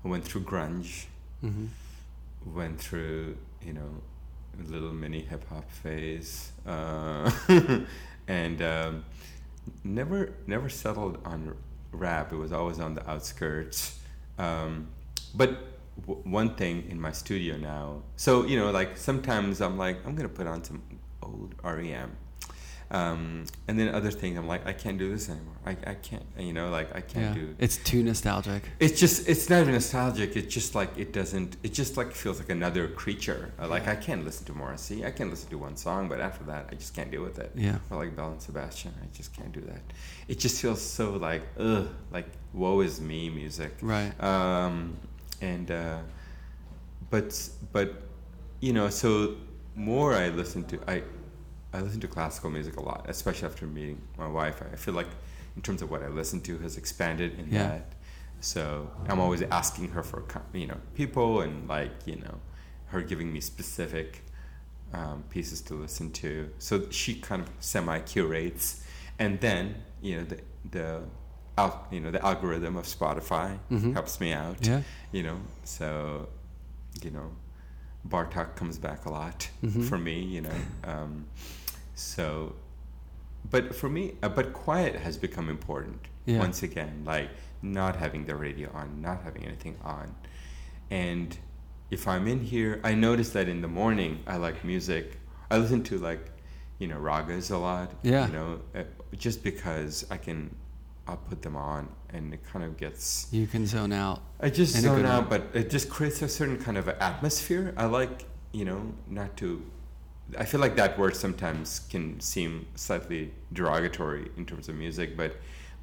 Went through grunge Mhm. went through you know a little mini hip hop phase uh, <laughs> and um, never never settled on rap it was always on the outskirts um, but w- one thing in my studio now so you know like sometimes I'm like I'm gonna put on some old REM Um, and then other things, I'm like, I can't do this anymore. I, I can't, you know, like I can't Yeah. do. It's too nostalgic. It's just, it's not even nostalgic. It's just like it doesn't. It just like feels like another creature. Uh, Like I can't listen to Morrissey. I can listen to one song, but after that, I just can't deal with it. Yeah. Or like Belle and Sebastian, I just can't do that. It just feels so like ugh, like woe is me music. Right. Um, and uh, but but you know, so more I listen to I I listen to classical music a lot, especially after meeting my wife. I feel like in terms of what I listen to has expanded in Yeah. that. So I'm always asking her for you know people and like you know her giving me specific um, pieces to listen to. So she kind of semi curates, and then you know the the al- you know the algorithm of Spotify Mhm. helps me out. Yeah. You know, so you know Bartok comes back a lot Mhm. for me. You know, um, so but for me, uh, but quiet has become important Yeah. once again. Like not having the radio on, not having anything on, and if I'm in here, I notice that in the morning I like music. I listen to like, you know, ragas a lot. Yeah. You know, uh, just because I can, I'll put them on and it kind of gets. You can zone out. I just zone out, way. but it just creates a certain kind of atmosphere. I like, you know, not to. I feel like that word sometimes can seem slightly derogatory in terms of music, but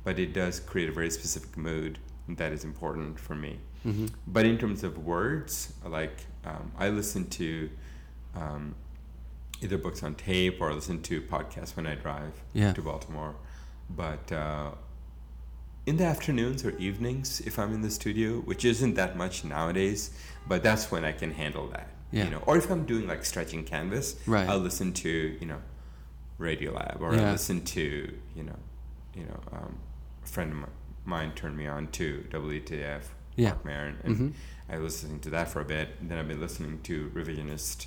but it does create a very specific mood that is important for me. hmm But in terms of words, like um, I listen to um, either books on tape or I listen to podcasts when I drive Yeah. to Baltimore. But uh, in the afternoons or evenings, if I'm in the studio, which isn't that much nowadays, but that's when I can handle that. Yeah. You know, or if I'm doing like stretching canvas, Right. I'll listen to you know Radiolab or Yeah. I listen to you know you know um, a friend of mine turned me on to WTF Yeah. Marc Maron, and Mhm. I was listening to that for a bit. And then I've been listening to revisionist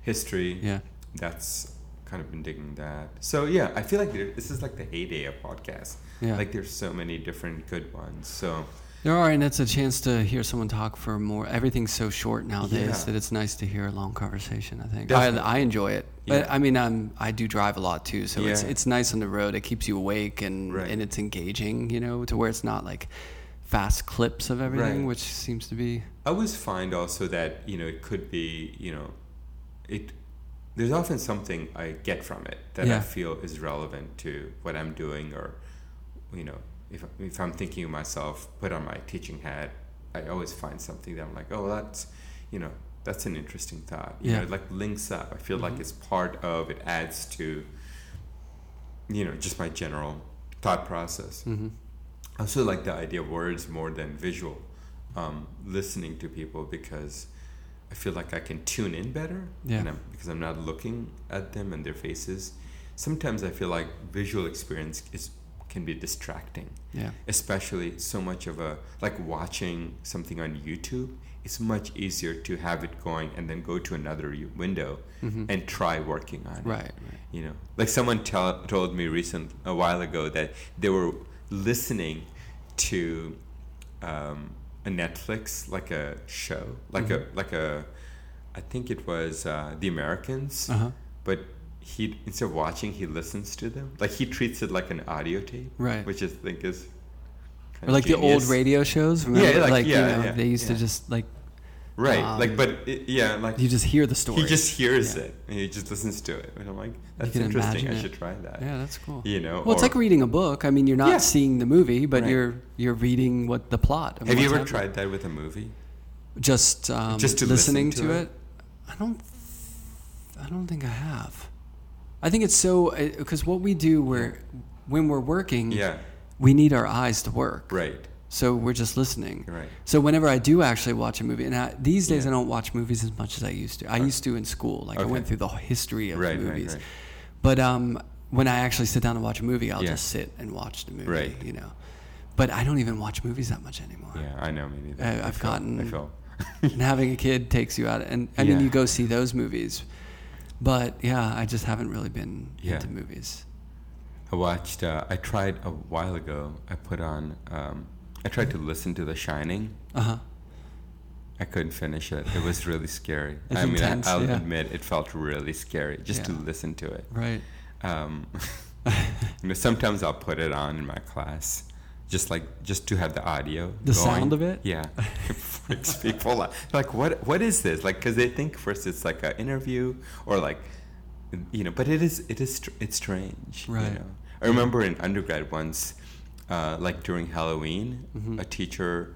history. Yeah. That's kind of been digging that. So yeah, I feel like this is like the heyday of podcasts. Yeah. Like there's so many different good ones. So There are, and it's a chance to hear someone talk for more. Everything's so short nowadays Yeah. that it's nice to hear a long conversation. I think I, I enjoy it, but I mean, I'm I do drive a lot too, so it's Yeah. it's nice on the road. It keeps you awake and Right. and it's engaging, you know, to where it's not like fast clips of everything, Right. which seems to be I always find also that you know it could be you know it. There's often something I get from it that I feel is relevant to what I'm doing, or you know, if if I'm thinking of myself, put on my teaching hat, I always find something that I'm like, oh, that's you know, that's an interesting thought. You Yeah. know, it like links up. I feel like Mhm. it's part of. It adds to you know just my general thought process. hmm I also like the idea of words more than visual. Um, listening to people because I feel like I can tune in better. Yeah. And I'm, because I'm not looking at them and their faces. Sometimes I feel like visual experience is can be distracting, yeah, especially so much of a like watching something on YouTube. It's much easier to have it going and then go to another window Mhm. and try working on it right, right, you know like someone tell, told me recent a while ago that they were listening to um, a netflix like a show like Mhm. a like a i think it was uh, the americans uh huh, but he instead of watching he listens to them like he treats it like an audio tape right. which i think is kind Or of like the old radio shows, remember? like- like yeah, you know, yeah, they used to just like right um, like but it, yeah like you just hear the story. he just hears Yeah. it and he just listens to it and i'm like that's interesting i should try that yeah, that's cool. you know Well, it's like reading a book. I mean, you're not Yeah. seeing the movie, but Right. you're you're reading what the plot. of Have you ever happening. tried that with a movie? Just um, Just to listening listen to to it? I don't. I don't think I have. I think it's so because what we do, where when we're working, Yeah, we need our eyes to work. right, So we're just listening. right. So whenever I do actually watch a movie, and I, these days Yeah. I don't watch movies as much as I used to. I Okay. used to in school. Like I went through the history of Right, movies. right. But um, when I actually sit down and watch a movie, I'll Yeah. just sit and watch the movie. Right. You know. But I don't even watch movies that much anymore. Yeah, I know, me neither. I- I I've feel- gotten- I feel. and <laughs> having a kid takes you out, and I mean you go see those movies. But yeah, I just haven't really been Yeah. into movies. I watched. Uh, I tried a while ago. I put on. Um, I tried to listen to The Shining. Uh huh. I couldn't finish it. It was really scary. It's I mean, intense, I, I'll yeah. admit it felt really scary just to listen to it. Right. um, you <laughs> know, <laughs> sometimes I'll put it on in my class, just like just to have the audio. The sound of it? Yeah, <laughs> it freaks people out. Like, what what is this? Like, because they think first it's like an interview or like, you know, but it is it is it's strange. Right. You know? I remember in undergrad once, uh, like during Halloween, Mhm. a teacher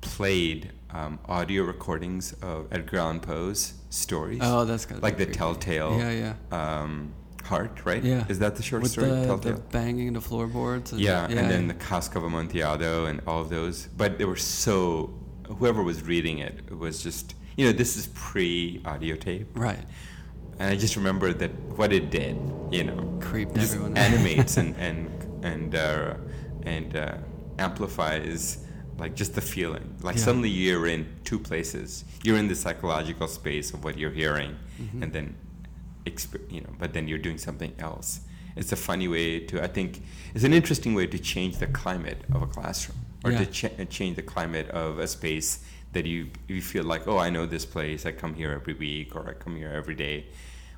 played um, audio recordings of Edgar Allan Poe's stories. Oh, that's good. like the Telltale. Yeah, yeah. Um, Heart, right? Yeah. Is that the short With story? the, the banging the floorboards. and- yeah, and then the Cask of Amontillado and all of those. But they were so. Whoever was reading it, it was just. You know, this is pre-audio tape, right. and I just remember that what it did. You know, Creeped everyone out. animates and <laughs> and and uh, and uh, amplifies like just the feeling. Like Yeah. suddenly you're in two places. You're in the psychological space of what you're hearing, Mhm. and then, exp- you know, but then you're doing something else. It's a funny way to. I think it's an interesting way to change the climate of a classroom, or Yeah. to ch- change the climate of a space that you you feel like, oh, I know this place. I come here every week, or I come here every day.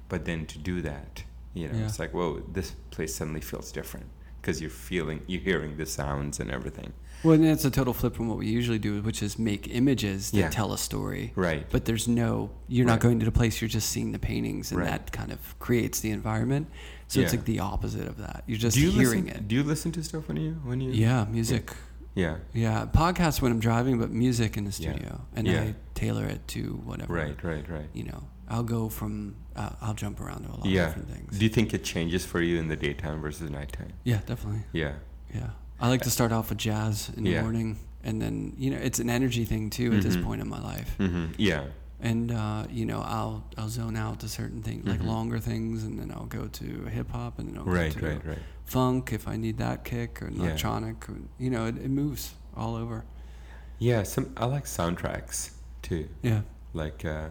But then to do that, you know, Yeah. it's like, whoa, this place suddenly feels different because you're feeling, you're hearing the sounds and everything. Well, and it's a total flip from what we usually do, which is make images that Yeah. tell a story. Right. But there's no, you're not going to the place, you're just seeing the paintings, and Right. that kind of creates the environment. So it's like the opposite of that. You're just you hearing listen, it. Do you listen to stuff when you when you? yeah, music. Yeah. Yeah, podcasts when I'm driving, but music in the Yeah. studio, and Yeah. I tailor it to whatever. Right. Right. Right. You know, I'll go from, uh, I'll jump around to a lot Yeah. of different things. Do you think it changes for you in the daytime versus nighttime? yeah, definitely. Yeah. Yeah, I like to start off with jazz in the Yeah. morning, and then you know it's an energy thing too at this Mhm. point in my life. hmm Yeah. And uh, you know I'll I'll zone out to certain things like Mhm. longer things, and then I'll go to hip hop, and then I'll Right. go to Right. Right. funk if I need that kick or Yeah. electronic. Or, you know, it, it moves all over. Yeah. Some I like soundtracks too. Yeah, Like uh,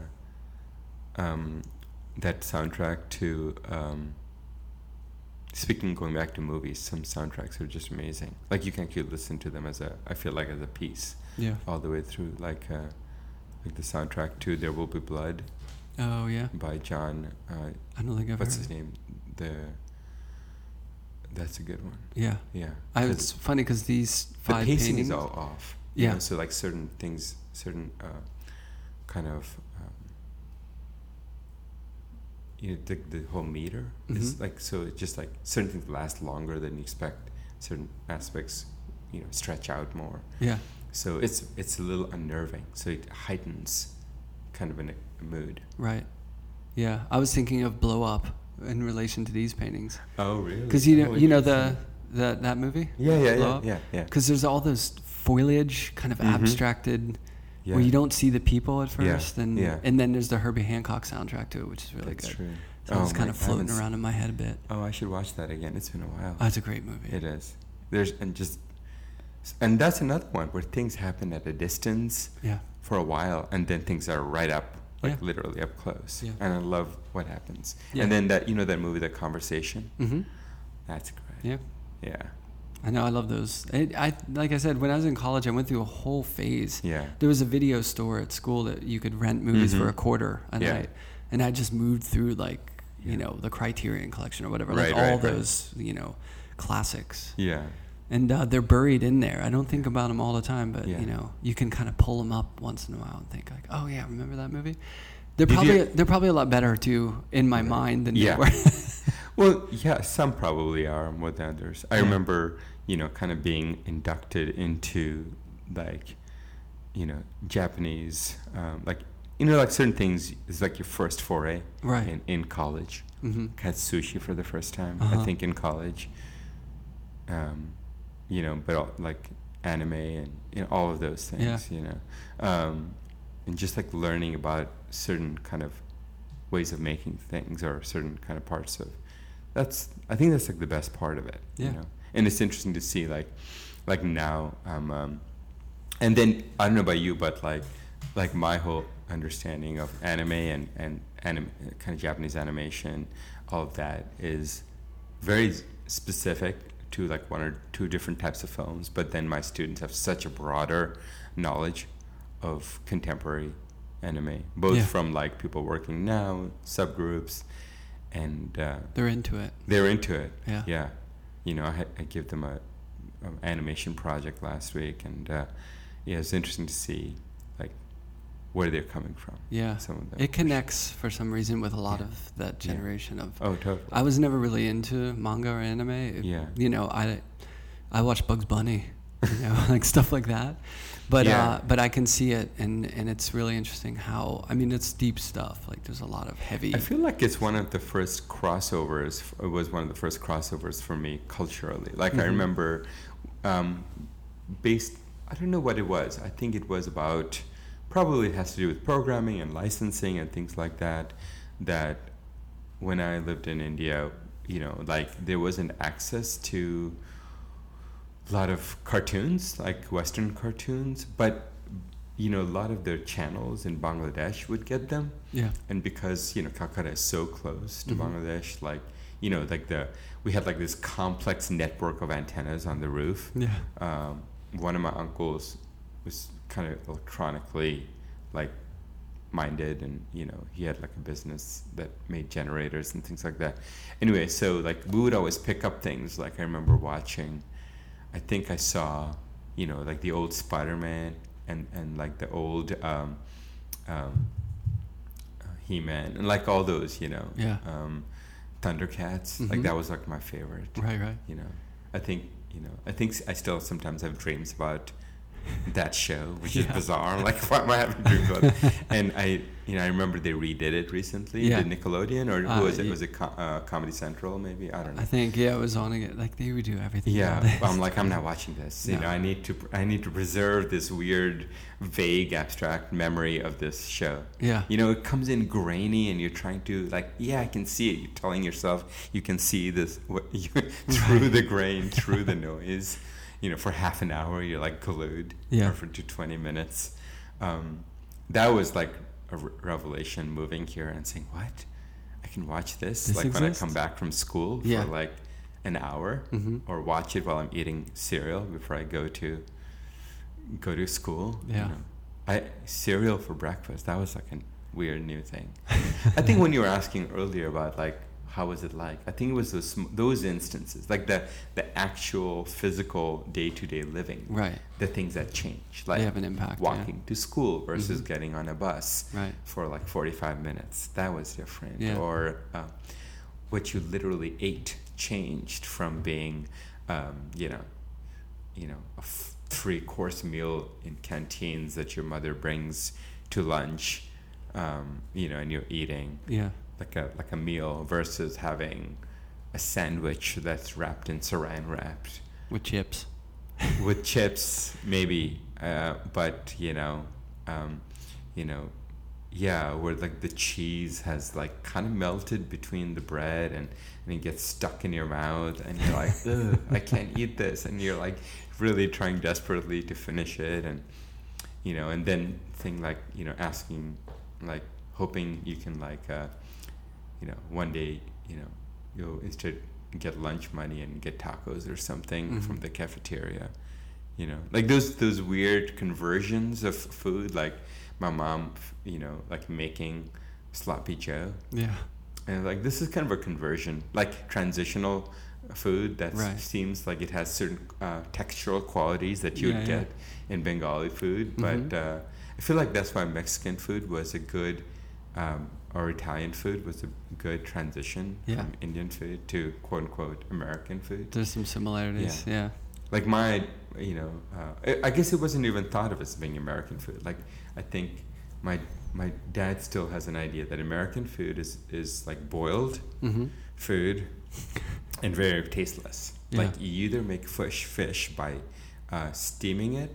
um, that soundtrack to. Um, Speaking, going back to movies, some soundtracks are just amazing. Like you can actually listen to them as a, I feel like as a piece. yeah. all the way through, like uh, like the soundtrack to "There Will Be Blood" Oh yeah. by John. Uh, I don't think I've what's his name? The that's a good one. Yeah, Yeah, I, it's funny because these the pacing paintings. is all off. you Yeah. know, so like certain things, certain uh, kind of. Um, you know, the, the whole meter is Mhm. like so. It's just like certain things last longer than you expect. Certain aspects, you know, stretch out more. Yeah, So it's it's a little unnerving. So it heightens kind of an, a mood. right. Yeah, I was thinking of Blow Up in relation to these paintings Oh really? because you know you know the the that movie. Yeah, yeah, Blow yeah, Up? yeah, yeah. Because there's all those foliage kind of Mhm. abstracted yeah. where you don't see the people at Yeah, first, and yeah. and then there's the Herbie Hancock soundtrack to it, which is really good. That's good. true. So it's Oh, kind of floating around in my head a bit. Oh, I should watch that again. It's been a while. Oh, it's a great movie. it is. There's and just and that's another one where things happen at a distance Yeah, for a while, and then things are right up, like Yeah. literally up close. Yeah. And I love what happens. Yeah. And then that you know that movie, The Conversation. mm-hmm. That's great. Yeah. Yeah. I know. I love those. I, I like I said when I was in college, I went through a whole phase. Yeah. There was a video store at school that you could rent movies for Mhm. a quarter a Yeah. night, and I just moved through like you know the Criterion collection or whatever, Right, like right, all right. those you know classics, Yeah. and uh, they're buried in there. I don't think about them all the time, but Yeah. you know you can kind of pull them up once in a while and think like, oh yeah, remember that movie? They're Did probably you- they're probably a lot better too in my mind than Yeah. they were. <laughs> Well, yeah, some probably are more than others. I Yeah. remember, you know, kind of being inducted into like, you know, Japanese, um, like, you know, like certain things is like your first foray Right. in, in college. hmm Had sushi for the first time, Uh-huh. I think, in college. Um, you know, but all, like anime and you know, all of those things, you know, um, and just like learning about certain kind of ways of making things or certain kind of parts of that's I think that's like the best part of it. Yeah. You know? And it's interesting to see like like now um, um and then I don't know about you but like like my whole understanding of anime and and anim- kind of Japanese animation all of that is very specific to like one or two different types of films but then my students have such a broader knowledge of contemporary anime both Yeah. from like people working now subgroups and uh, They're into it. they're into it. Yeah. Yeah. You know, I, I give them a, a animation project last week, and uh, yeah, it's interesting to see like where they're coming from. Yeah. Some of them. It connects for some reason with a lot Yeah. of that Yeah. generation of. Oh, totally. I was never really into manga or anime. It- Yeah. You know, I I watch Bugs Bunny, you know, <laughs> like stuff like that. But Yeah. uh, but I can see it, and and it's really interesting how I mean it's deep stuff. Like there's a lot of heavy. I feel like it's one of the first crossovers. It was one of the first crossovers for me culturally. Like I Mhm. remember, um, based. I don't know what it was. I think it was about. Probably it has to do with programming and licensing and things like that. That when I lived in India, you know, like there wasn't access to a lot of cartoons, like Western cartoons, but you know, a lot of their channels in Bangladesh would get them yeah. and because you know Calcutta is so close to Mhm. Bangladesh, like you know, like the we had like this complex network of antennas on the roof. Yeah. Um, one of my uncles was kind of electronically like minded, and you know he had like a business that made generators and things like that. Anyway, so like we would always pick up things. Like I remember watching, I think I saw, you know, like the old Spider Man and and like the old. Um, um, uh, He-Man and like all those, you know, Yeah. um, Thundercats. Mhm. Like that was like my favorite. Right. Right. You know, I think you know, I think I still sometimes have dreams about that show, which is bizarre. <laughs> Like, why am I having about? it? And I, you know, I remember they redid it recently. Yeah. Did Nickelodeon or Uh, was it? Was it Com- uh, Comedy Central? Maybe I don't know. I think yeah, it was on again. Like they redo everything. Yeah. I'm like I'm not watching this. You No. know, I need to I need to preserve this weird, vague, abstract memory of this show. Yeah. You know, it comes in grainy, and you're trying to like, yeah, I can see it. You're telling yourself you can see this what, you, <laughs> through the grain, through the noise. You know, for half an hour, you're like glued. Yeah. Or for to 20 minutes. Um, that was like a re- revelation moving here and saying, what? I can watch this, This like when I come back from school Yeah. for like an hour, Mhm. or watch it while I'm eating cereal before I go to go to school. you Yeah. know. I cereal for breakfast. That was like a weird new thing. <laughs> I think when you were asking earlier about like how was it like, I think it was those those instances, like the the actual physical day to day living, Right. the things that change, like they have an impact. yeah. walking to school versus Mhm. getting on a bus Right. for like 45 minutes. That was different. Yeah. Or uh, what you literally ate changed from being, um, you know, you know, a f- three course meal in canteens that your mother brings to lunch, um, you know, and you're eating Yeah. Like a like a meal versus having a sandwich that's wrapped in saran wrapped With chips. <laughs> with chips maybe uh, but you know um, you know yeah where like the cheese has like kind of melted between the bread and, and it gets stuck in your mouth and you're like Ugh, i can't eat this and you're like really trying desperately to finish it and you know and then thing like you know asking like hoping you can like uh, you know one day you know you'll instead get lunch money and get tacos or something Mhm. from the cafeteria you know like those those weird conversions of food like my mom you know like making sloppy joe Yeah. and like this is kind of a conversion like transitional food that Right. seems like it has certain uh, textural qualities that you would Yeah, yeah. get in bengali food but Mhm. uh, i feel like that's why mexican food was a good um, or italian food was a good transition Yeah. from indian food to quote unquote american food There's some similarities. Yeah. like my you know uh, I- i guess it wasn't even thought of as being american food like i think my my dad still has an idea that american food is is like boiled Mm-hmm. food <laughs> and very tasteless Yeah. like you either make fish fish by uh, steaming it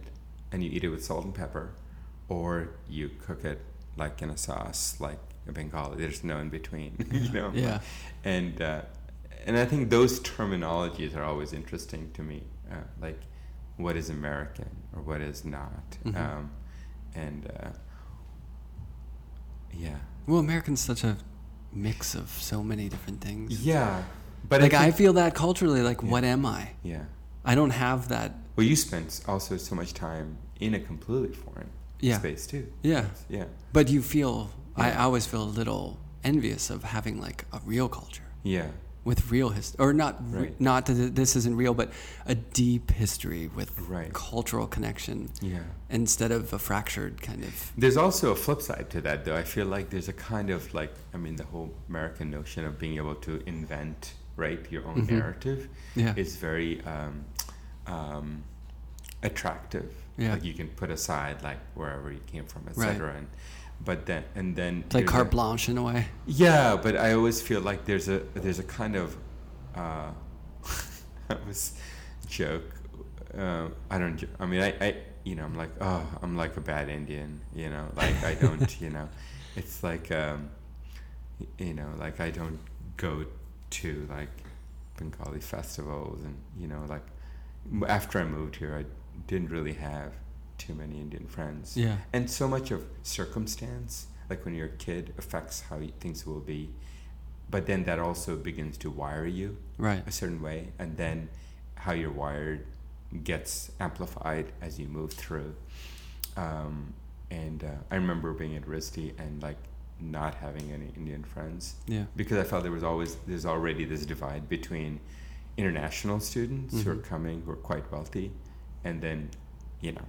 and you eat it with salt and pepper or you cook it like in a sauce like a bengali there's no in between <laughs> you know Yeah. and uh, and I think those terminologies are always interesting to me, uh, like what is American or what is not, Mhm. um, and uh, yeah, Well, American's such a mix of so many different things. yeah, but like I, think- feel that culturally. Like, Yeah. what am I? yeah. I don't have that. Well, you spent also so much time in a completely foreign Yeah. space too. Yeah. Yeah, But you feel. I Yeah. always feel a little envious of having like a real culture Yeah. with real history, or not, Right. not that this isn't real, but a deep history with Right. cultural connection Yeah. instead of a fractured kind of. There's also a flip side to that, though. I feel like there's a kind of like, I mean, the whole American notion of being able to invent, right, your own Mhm. narrative Yeah. is very um, um, attractive. Yeah. Like you can put aside like wherever you came from, Right. etc. And but then and then It's like carte blanche in a way. Yeah, but I always feel like there's a there's a kind of uh, <laughs> I was joke. Uh, I don't. I mean, I, I you know I'm like oh I'm like a bad Indian. You know, like I don't. <laughs> you know, it's like um, you know like I don't go to like Bengali festivals and you know like after I moved here I didn't really have too many Indian friends Yeah. and so much of circumstance like when you're a kid affects how you, things will be but then that also begins to wire you Right. a certain way and then how you're wired gets amplified as you move through um, and uh, i remember being at RISD and like not having any indian friends Yeah. because i felt there was always there's already this divide between international students who are Mhm. coming who are quite wealthy and then you know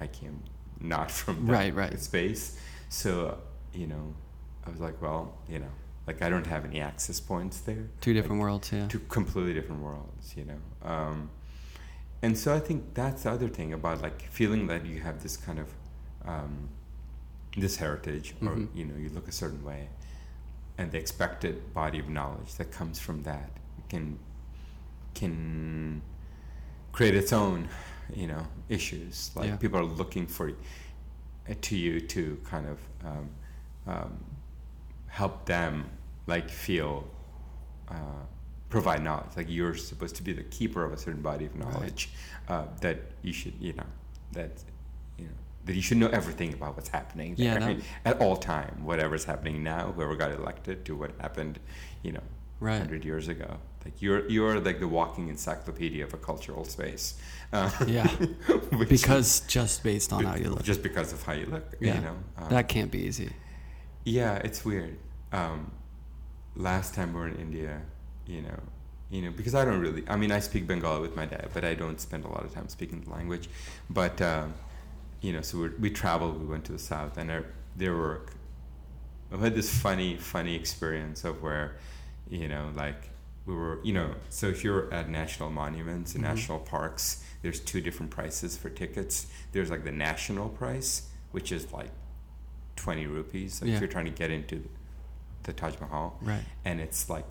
i came not <laughs> from that Right, right. space so you know i was like well you know like i don't have any access points there Two Like, different worlds. Yeah. two completely different worlds you know um, and so i think that's the other thing about like feeling that you have this kind of um, this heritage or Mhm. you know you look a certain way and the expected body of knowledge that comes from that can can create its own you know issues like Yeah. people are looking for uh, to you to kind of um, um, help them like feel uh, provide knowledge like you're supposed to be the keeper of a certain body of Right. knowledge uh, that you should you know that you know that you should know everything about what's happening Yeah, there that- at all time whatever's happening now whoever got elected to what happened you know Right. 100 years ago like you're you're like the walking encyclopedia of a cultural space uh, Yeah. <laughs> Because just based on how you look. just because of how you look Yeah. you know um, that can't be easy. yeah, it's weird. Um, last time we were in India, you know, you know, because I don't really. I mean, I speak Bengali with my dad, but I don't spend a lot of time speaking the language. But um, you know, so we we traveled. We went to the south, and there, there were. I had this funny, funny experience of where, you know, like we were, you know, so if you're at national monuments and Mhm. national parks, there's two different prices for tickets. There's like the national price, which is like 20 rupees like Yeah. if you're trying to get into the Taj Mahal Right. and it's like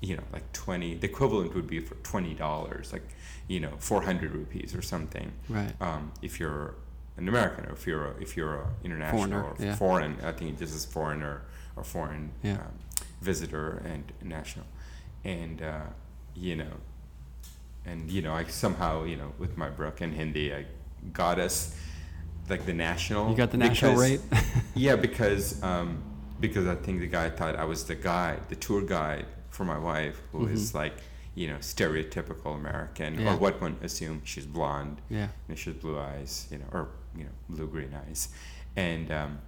you know like 20 the equivalent would be for $20 like you know 400 rupees or something Right. um, if you're an American or if you're a, if you're a international Foreigner, or yeah. foreign I think this is foreigner or foreign Yeah. um, visitor and national and uh, you know and you know I somehow you know with my broken Hindi I got us like the national You got the national because- rate. <laughs> yeah, because um, because I think the guy thought I was the guy, the tour guide for my wife, who is Mhm. like you know stereotypical American, Yeah. or what one assume she's blonde, yeah. and she has blue eyes, you know, or you know blue green eyes, and um,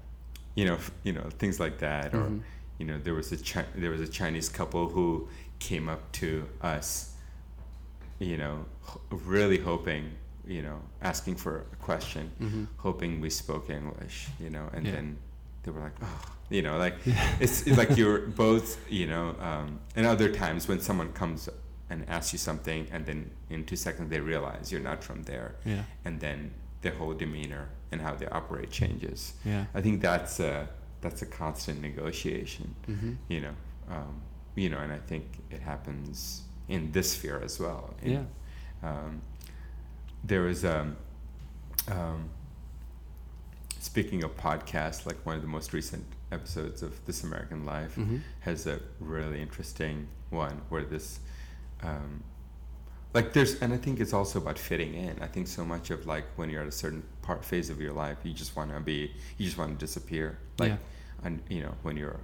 you know you know things like that, or Mhm. you know there was a Chi- there was a Chinese couple who came up to us, you know, really hoping, you know, asking for a question, Mhm. hoping we spoke English, you know, and Yeah. then they were like, oh, you know, like <laughs> it's, it's like <laughs> you're both, you know, um, and other times when someone comes and asks you something, and then in two seconds they realize you're not from there, Yeah. and then their whole demeanor and how they operate changes. Yeah. I think that's a that's a constant negotiation, Mhm. you know, um, you know, and I think it happens in this sphere as well. In- Yeah. um, there was um, um, speaking of podcasts, like one of the most recent episodes of This American Life Mhm. has a really interesting one where this um, like there's and i think it's also about fitting in i think so much of like when you're at a certain part phase of your life you just want to be you just want to disappear like Yeah. and you know when you're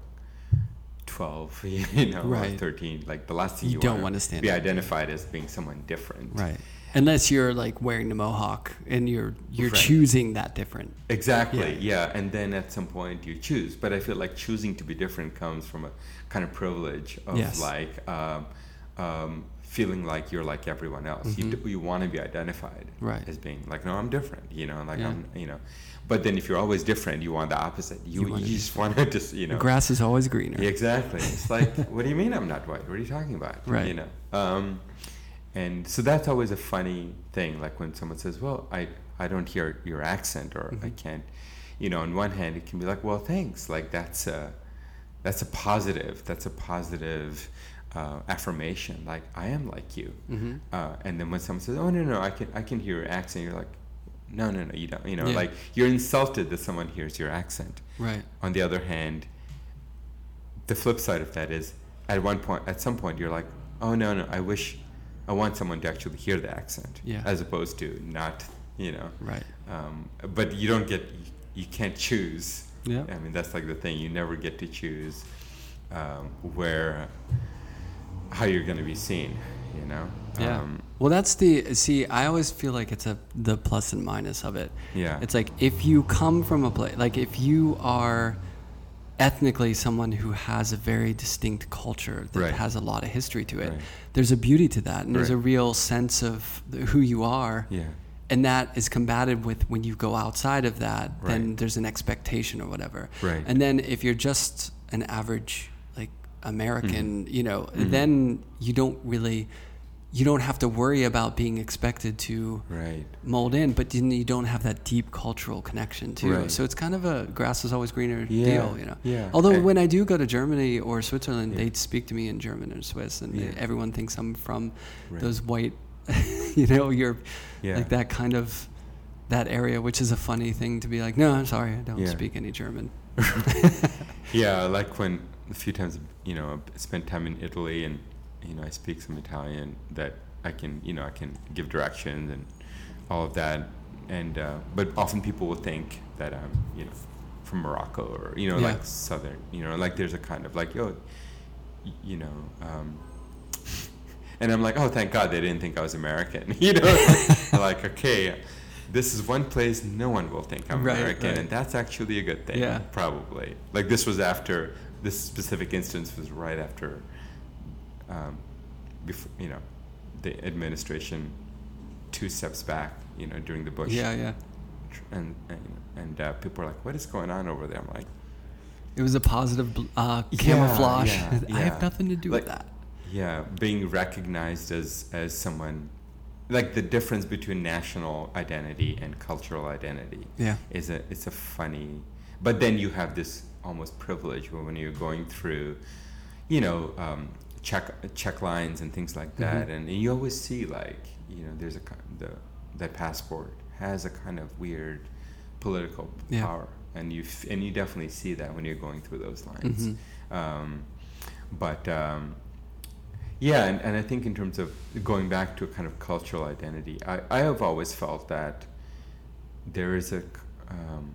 12 <laughs> you know Right. 13 like the last thing You you, don't wanna wanna stand be identified as being someone different Right. Unless you're like wearing the mohawk and you're you're Right. choosing that different. Exactly. Yeah. And then at some point you choose. But I feel like choosing to be different comes from a kind of privilege of Yes. like um, um, feeling like you're like everyone else. You, d- you want to be identified Mm-hmm. Right. as being like, no, I'm different. You know, like Yeah. I'm, you know. But then if you're always different, you want the opposite. You, You you, just want to <laughs> just, you know. The grass is always greener. Exactly. It's like, <laughs> what do you mean I'm not white? What are you talking about? Right. You know. Um, and so that's always a funny thing. Like when someone says, "Well, I I don't hear your accent," or Mm-hmm. "I can't," you know. On one hand, it can be like, "Well, thanks." Like that's a that's a positive. That's a positive uh, affirmation. Like I am like you. Mm-hmm. Uh, and then when someone says, "Oh no, no, I can I can hear your accent," you're like, "No, no, no, you don't." You know, Yeah. like you're insulted that someone hears your accent. Right. On the other hand, the flip side of that is at one point, at some point, you're like, oh no, no, I wish, I want someone to actually hear the accent, Yeah. as opposed to not, you know. Right. Um, but you don't get, you can't choose. Yeah. I mean, that's like the thing. You never get to choose um, where, how you're going to be seen. You know. Yeah. Um, well, that's the see. I always feel like it's a the plus and minus of it. Yeah. It's like if you come from a place, like if you are ethnically someone who has a very distinct culture that Right. has a lot of history to it, Right. there's a beauty to that, and there's a real sense of who you are. yeah. And that is combated with when you go outside of that, then there's an expectation or whatever. Right. And then if you're just an average like American, Mm-hmm. you know, then you don't really you don't have to worry about being expected to Right. mold in, but then you don't have that deep cultural connection too. Right. So it's kind of a grass is always greener Yeah, deal, you know. yeah. Although And- when I do go to Germany or Switzerland, Yeah. they speak to me in German or Swiss, and Yeah. everyone thinks I'm from Right. those white, <laughs> you know, Europe, Yeah. like that kind of that area, which is a funny thing to be like. No, I'm sorry, I don't Yeah. speak any German. <laughs> <laughs> Yeah, like when a few times, you know, I spent time in Italy and, you know, I speak some Italian that I can, you know, I can give directions and all of that. And, uh, but often people will think that I'm, you know, from Morocco or, you know, Yeah. like Southern, you know, like there's a kind of like, yo, you know, um, <laughs> and I'm like, oh, thank God they didn't think I was American. <laughs> You know, <laughs> like, okay, this is one place no one will think I'm Right, American, right. and that's actually a good thing. Yeah. probably. Like this was after this specific instance was right after, um, before you know, the administration two steps back. You know, during the Bush. Yeah, yeah. And and, and uh, people are like, what is going on over there? I'm like, It was a positive uh, camouflage. yeah, <laughs> I have nothing to do Like- with that. yeah, being recognized as as someone. Like the difference between national identity and cultural identity Yeah. is a it's a funny, but then you have this almost privilege when you're going through, you know, um, check check lines and things like that, Mhm. and, you always see like you know there's a the that passport has a kind of weird political Yeah. power, and you f- and you definitely see that when you're going through those lines. Mhm. Um, but um, yeah, and, and I think in terms of going back to a kind of cultural identity, I, I have always felt that there is a, um,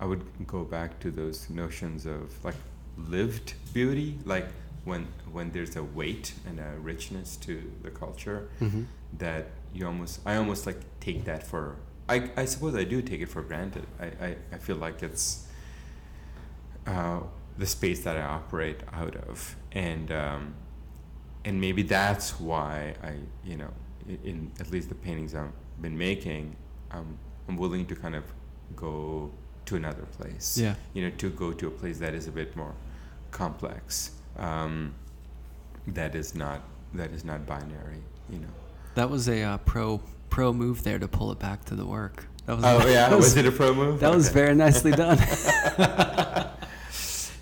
I would go back to those notions of like lived beauty, like when when there's a weight and a richness to the culture Mhm. that you almost I almost like take that for I, I suppose I do take it for granted. I, I, I feel like it's uh, the space that I operate out of, and um, and maybe that's why I you know in, in at least the paintings I've been making, um, I'm willing to kind of go to another place. Yeah. You know, to go to a place that is a bit more complex. Um, that is not that is not binary. You know. That was a uh, pro pro move there to pull it back to the work. That was Oh yeah, <laughs> that was, was it a pro move? that was very nicely done. <laughs>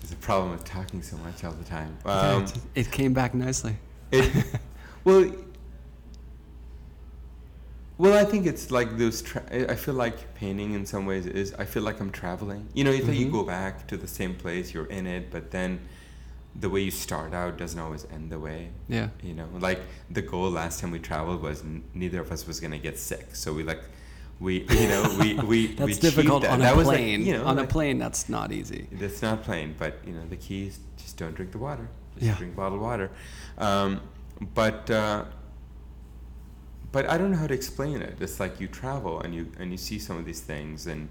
It's a problem with talking so much all the time. Um, it, it came back nicely. it, <laughs> well, well, I think it's like those. Tra- I I feel like painting in some ways is. I feel like I'm traveling. You know, you think you Mhm. go back to the same place, you're in it, but then the way you start out doesn't always end the way. Yeah. You know, like the goal last time we traveled was n- neither of us was gonna get sick, so we like. We, you know, we, <laughs> we, That's we difficult that. on that a was like, plane. you know, on like- a plane, that's not easy. that's not plain, but you know the key is just don't drink the water. Just Yeah. drink bottled water. Um, but uh, but I don't know how to explain it. It's like you travel and you and you see some of these things and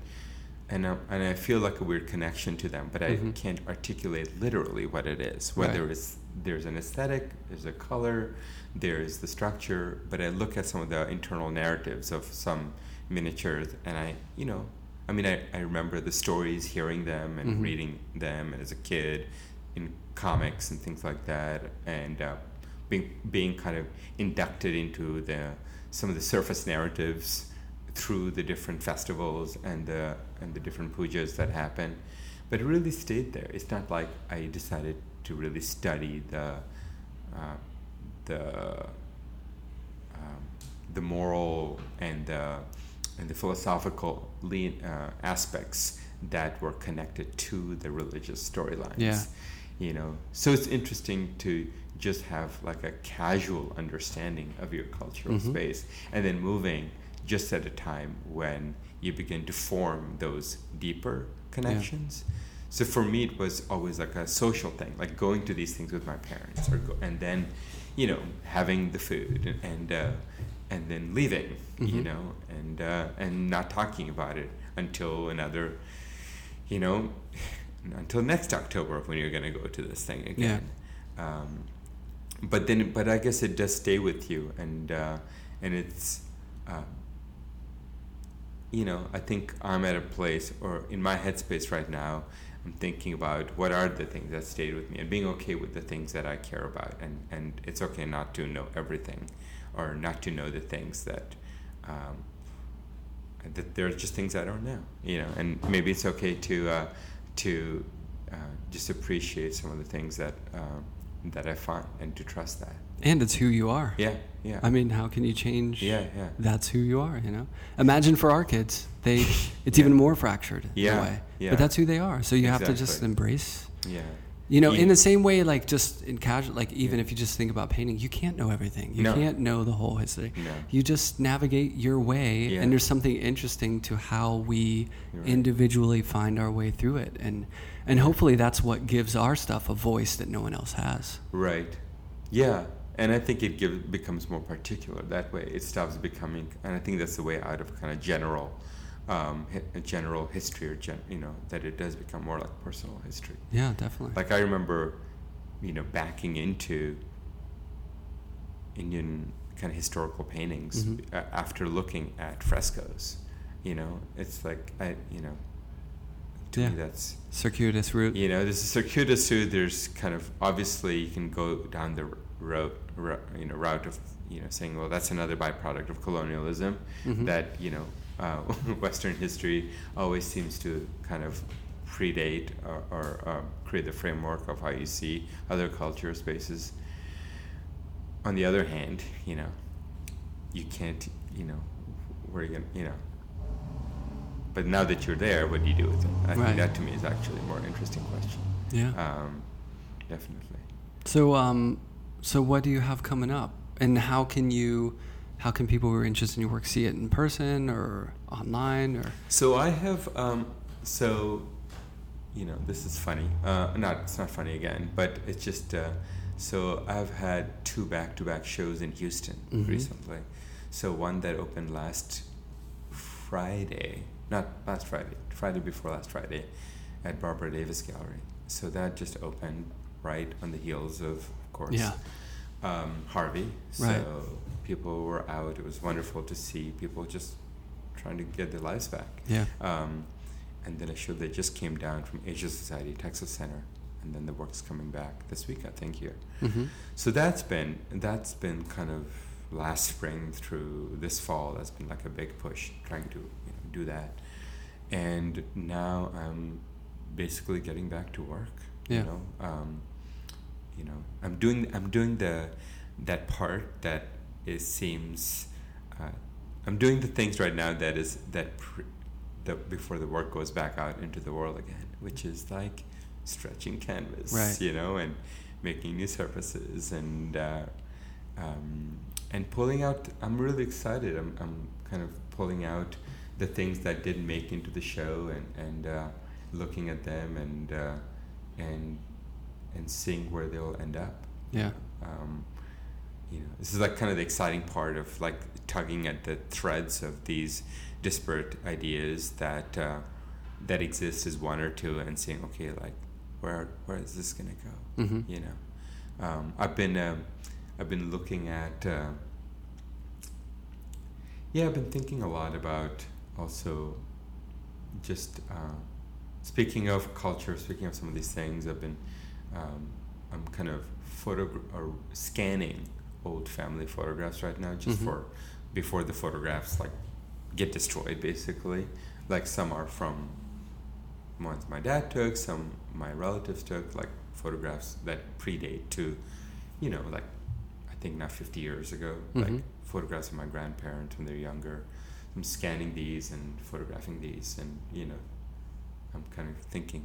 and uh, and I feel like a weird connection to them, but I Mhm. can't articulate literally what it is. Whether Right. it's there's an aesthetic, there's a color, there's the structure, but I look at some of the internal narratives of some miniatures, and I, you know, I mean, I, I remember the stories, hearing them and Mhm. reading them as a kid in comics and things like that, and uh, being being kind of inducted into the some of the surface narratives through the different festivals and the and the different pujas that happen, but it really stayed there. It's not like I decided to really study the uh, the um, the moral and the and the philosophical lean, uh, aspects that were connected to the religious storylines. Yeah. You know, so it's interesting to just have like a casual understanding of your cultural Mhm. space, and then moving just at a time when you begin to form those deeper connections. So for me, it was always like a social thing, like going to these things with my parents, or go, and then, you know, having the food and and, uh, and then leaving, you Mhm. know, and uh, and not talking about it until another, you know, until next October when you're going to go to this thing again. Um, but then, but I guess it does stay with you, and uh, and it's. Uh, you know, I think I'm at a place, or in my headspace right now, I'm thinking about what are the things that stayed with me and being okay with the things that I care about. And, and it's okay not to know everything or not to know the things that, um, that there are just things I don't know, you know, and maybe it's okay to, uh, to uh, just appreciate some of the things that, um, that I find and to trust that. And it's who you are. Yeah, yeah. I mean, how can you change? yeah, yeah. That's who you are, you know. Imagine for our kids, they <laughs> it's even more fractured in Yeah, a way. yeah. But that's who they are. So you have to just embrace. Yeah. You know, Yeah. in the same way, like just in casual, like even if you just think about painting, you can't know everything. You No. can't know the whole history. No. You just navigate your way, Yeah. and there's something interesting to how we right. individually find our way through it, and and hopefully that's what gives our stuff a voice that no one else has. Right. Yeah. And I think it give, becomes more particular that way. It stops becoming, and I think that's the way out of kind of general, um, hi- general history, or gen, you know, that it does become more like personal history. Yeah, definitely. Like I remember, you know, backing into Indian kind of historical paintings Mhm. uh, after looking at frescoes. You know, it's like I, you know, to Yeah. me that's Circuitous route. you know, there's a circuitous route. There's kind of obviously you can go down the road, you know, route of you know saying, well, that's another byproduct of colonialism. Mhm. That you know, uh, <laughs> Western history always seems to kind of predate or, or uh, create the framework of how you see other culture spaces. On the other hand, you know, you can't, you know, where you gonna, you know. But now that you're there, what do you do with it? I Right. think that to me is actually a more interesting question. Yeah. Um, definitely. So, um, so what do you have coming up, and how can you, how can people who are interested in your work see it in person or online or? So I have, um, so, you know, this is funny. Uh, not, it's not funny again, but it's just, uh, so I've had two back-to-back shows in Houston Mhm. recently. So one that opened last Friday, not last Friday, Friday before last Friday, at Barbara Davis Gallery. So that just opened right on the heels of course, Yeah. um, Harvey. So Right. people were out. It was wonderful to see people just trying to get their lives back. Yeah. Um, and then a show that just came down from Asia Society Texas Center, and then the work's coming back this week, I think here. Mm-hmm. So that's been that's been kind of last spring through this fall. That's been like a big push trying to you know, do that, and now I'm basically getting back to work. Yeah. You know, um, you know, I'm doing I'm doing the that part that it seems. Uh, I'm doing the things right now that is that pre, that before the work goes back out into the world again, which is like stretching canvas, Right. you know, and making new surfaces and uh, um, and pulling out. I'm really excited. I'm I'm kind of pulling out the things that didn't make into the show and and uh, looking at them and uh, and and seeing where they'll end up. Yeah. Um, you know, this is like kind of the exciting part of like tugging at the threads of these disparate ideas that uh, that exist as one or two, and seeing okay, like where where is this gonna go? Mhm. You know, um, I've been um, I've been looking at. Uh, yeah, I've been thinking a lot about also just uh, speaking of culture, speaking of some of these things. I've been um, I'm kind of photo or scanning old family photographs right now, just Mhm. for before the photographs like get destroyed, basically. Like some are from ones my dad took, some my relatives took, like photographs that predate to, you know, like I think now 50 years ago, Mhm. like photographs of my grandparents when they're younger. I'm scanning these and photographing these, and you know, I'm kind of thinking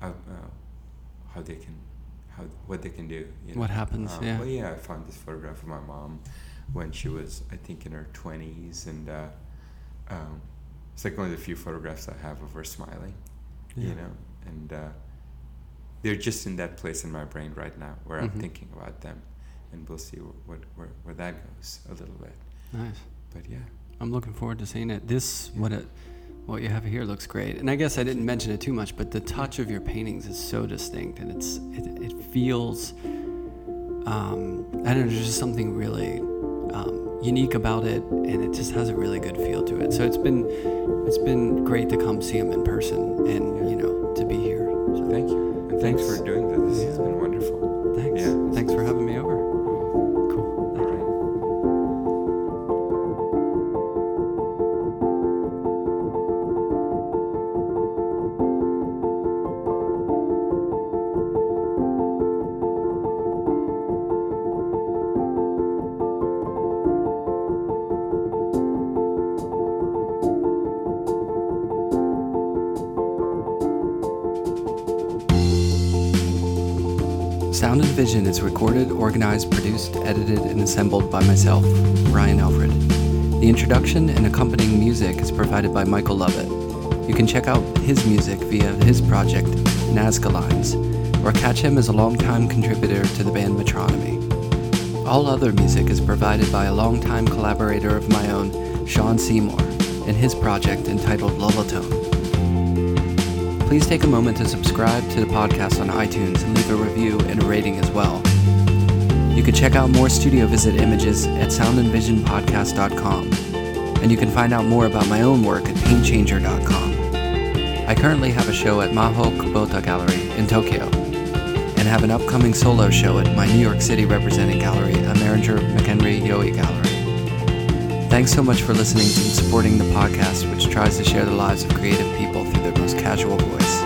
of uh, how they can, how what they can do. You know? What happens, Um, yeah. Well, yeah, I found this photograph of my mom when she was, I think, in her 20s, and uh, um, it's like one of the few photographs I have of her smiling. Yeah. You know, and uh, they're just in that place in my brain right now where Mhm. I'm thinking about them, and we'll see wh- what where, where that goes a little bit. Nice. But yeah. I'm looking forward to seeing it. This what it what you have here looks great. And I guess I didn't mention it too much, but the touch of your paintings is so distinct and it's it, it feels um, I don't know, there's just something really um, unique about it and it just has a really good feel to it. So it's been it's been great to come see them in person and you know to be here. So Thank you. And thanks, Thanks. for doing this. Vision is recorded, organized, produced, edited, and assembled by myself, Brian Alfred. The introduction and accompanying music is provided by Michael Lovett. You can check out his music via his project, Nazca Lines, or catch him as a longtime contributor to the band Metronomy. All other music is provided by a longtime collaborator of my own, Shawn Seymour, in his project entitled Lullatone. Please take a moment to subscribe to the podcast on iTunes and leave a review and a rating as well. You can check out more studio visit images at soundandvisionpodcast.com, and you can find out more about my own work at paintchanger.com. I currently have a show at Maho Kubota Gallery in Tokyo, and have an upcoming solo show at my New York City representing gallery, Ameringer McEnery Yohe Gallery. Thanks so much for listening and supporting the podcast, which tries to share the lives of creative people through their most casual voice.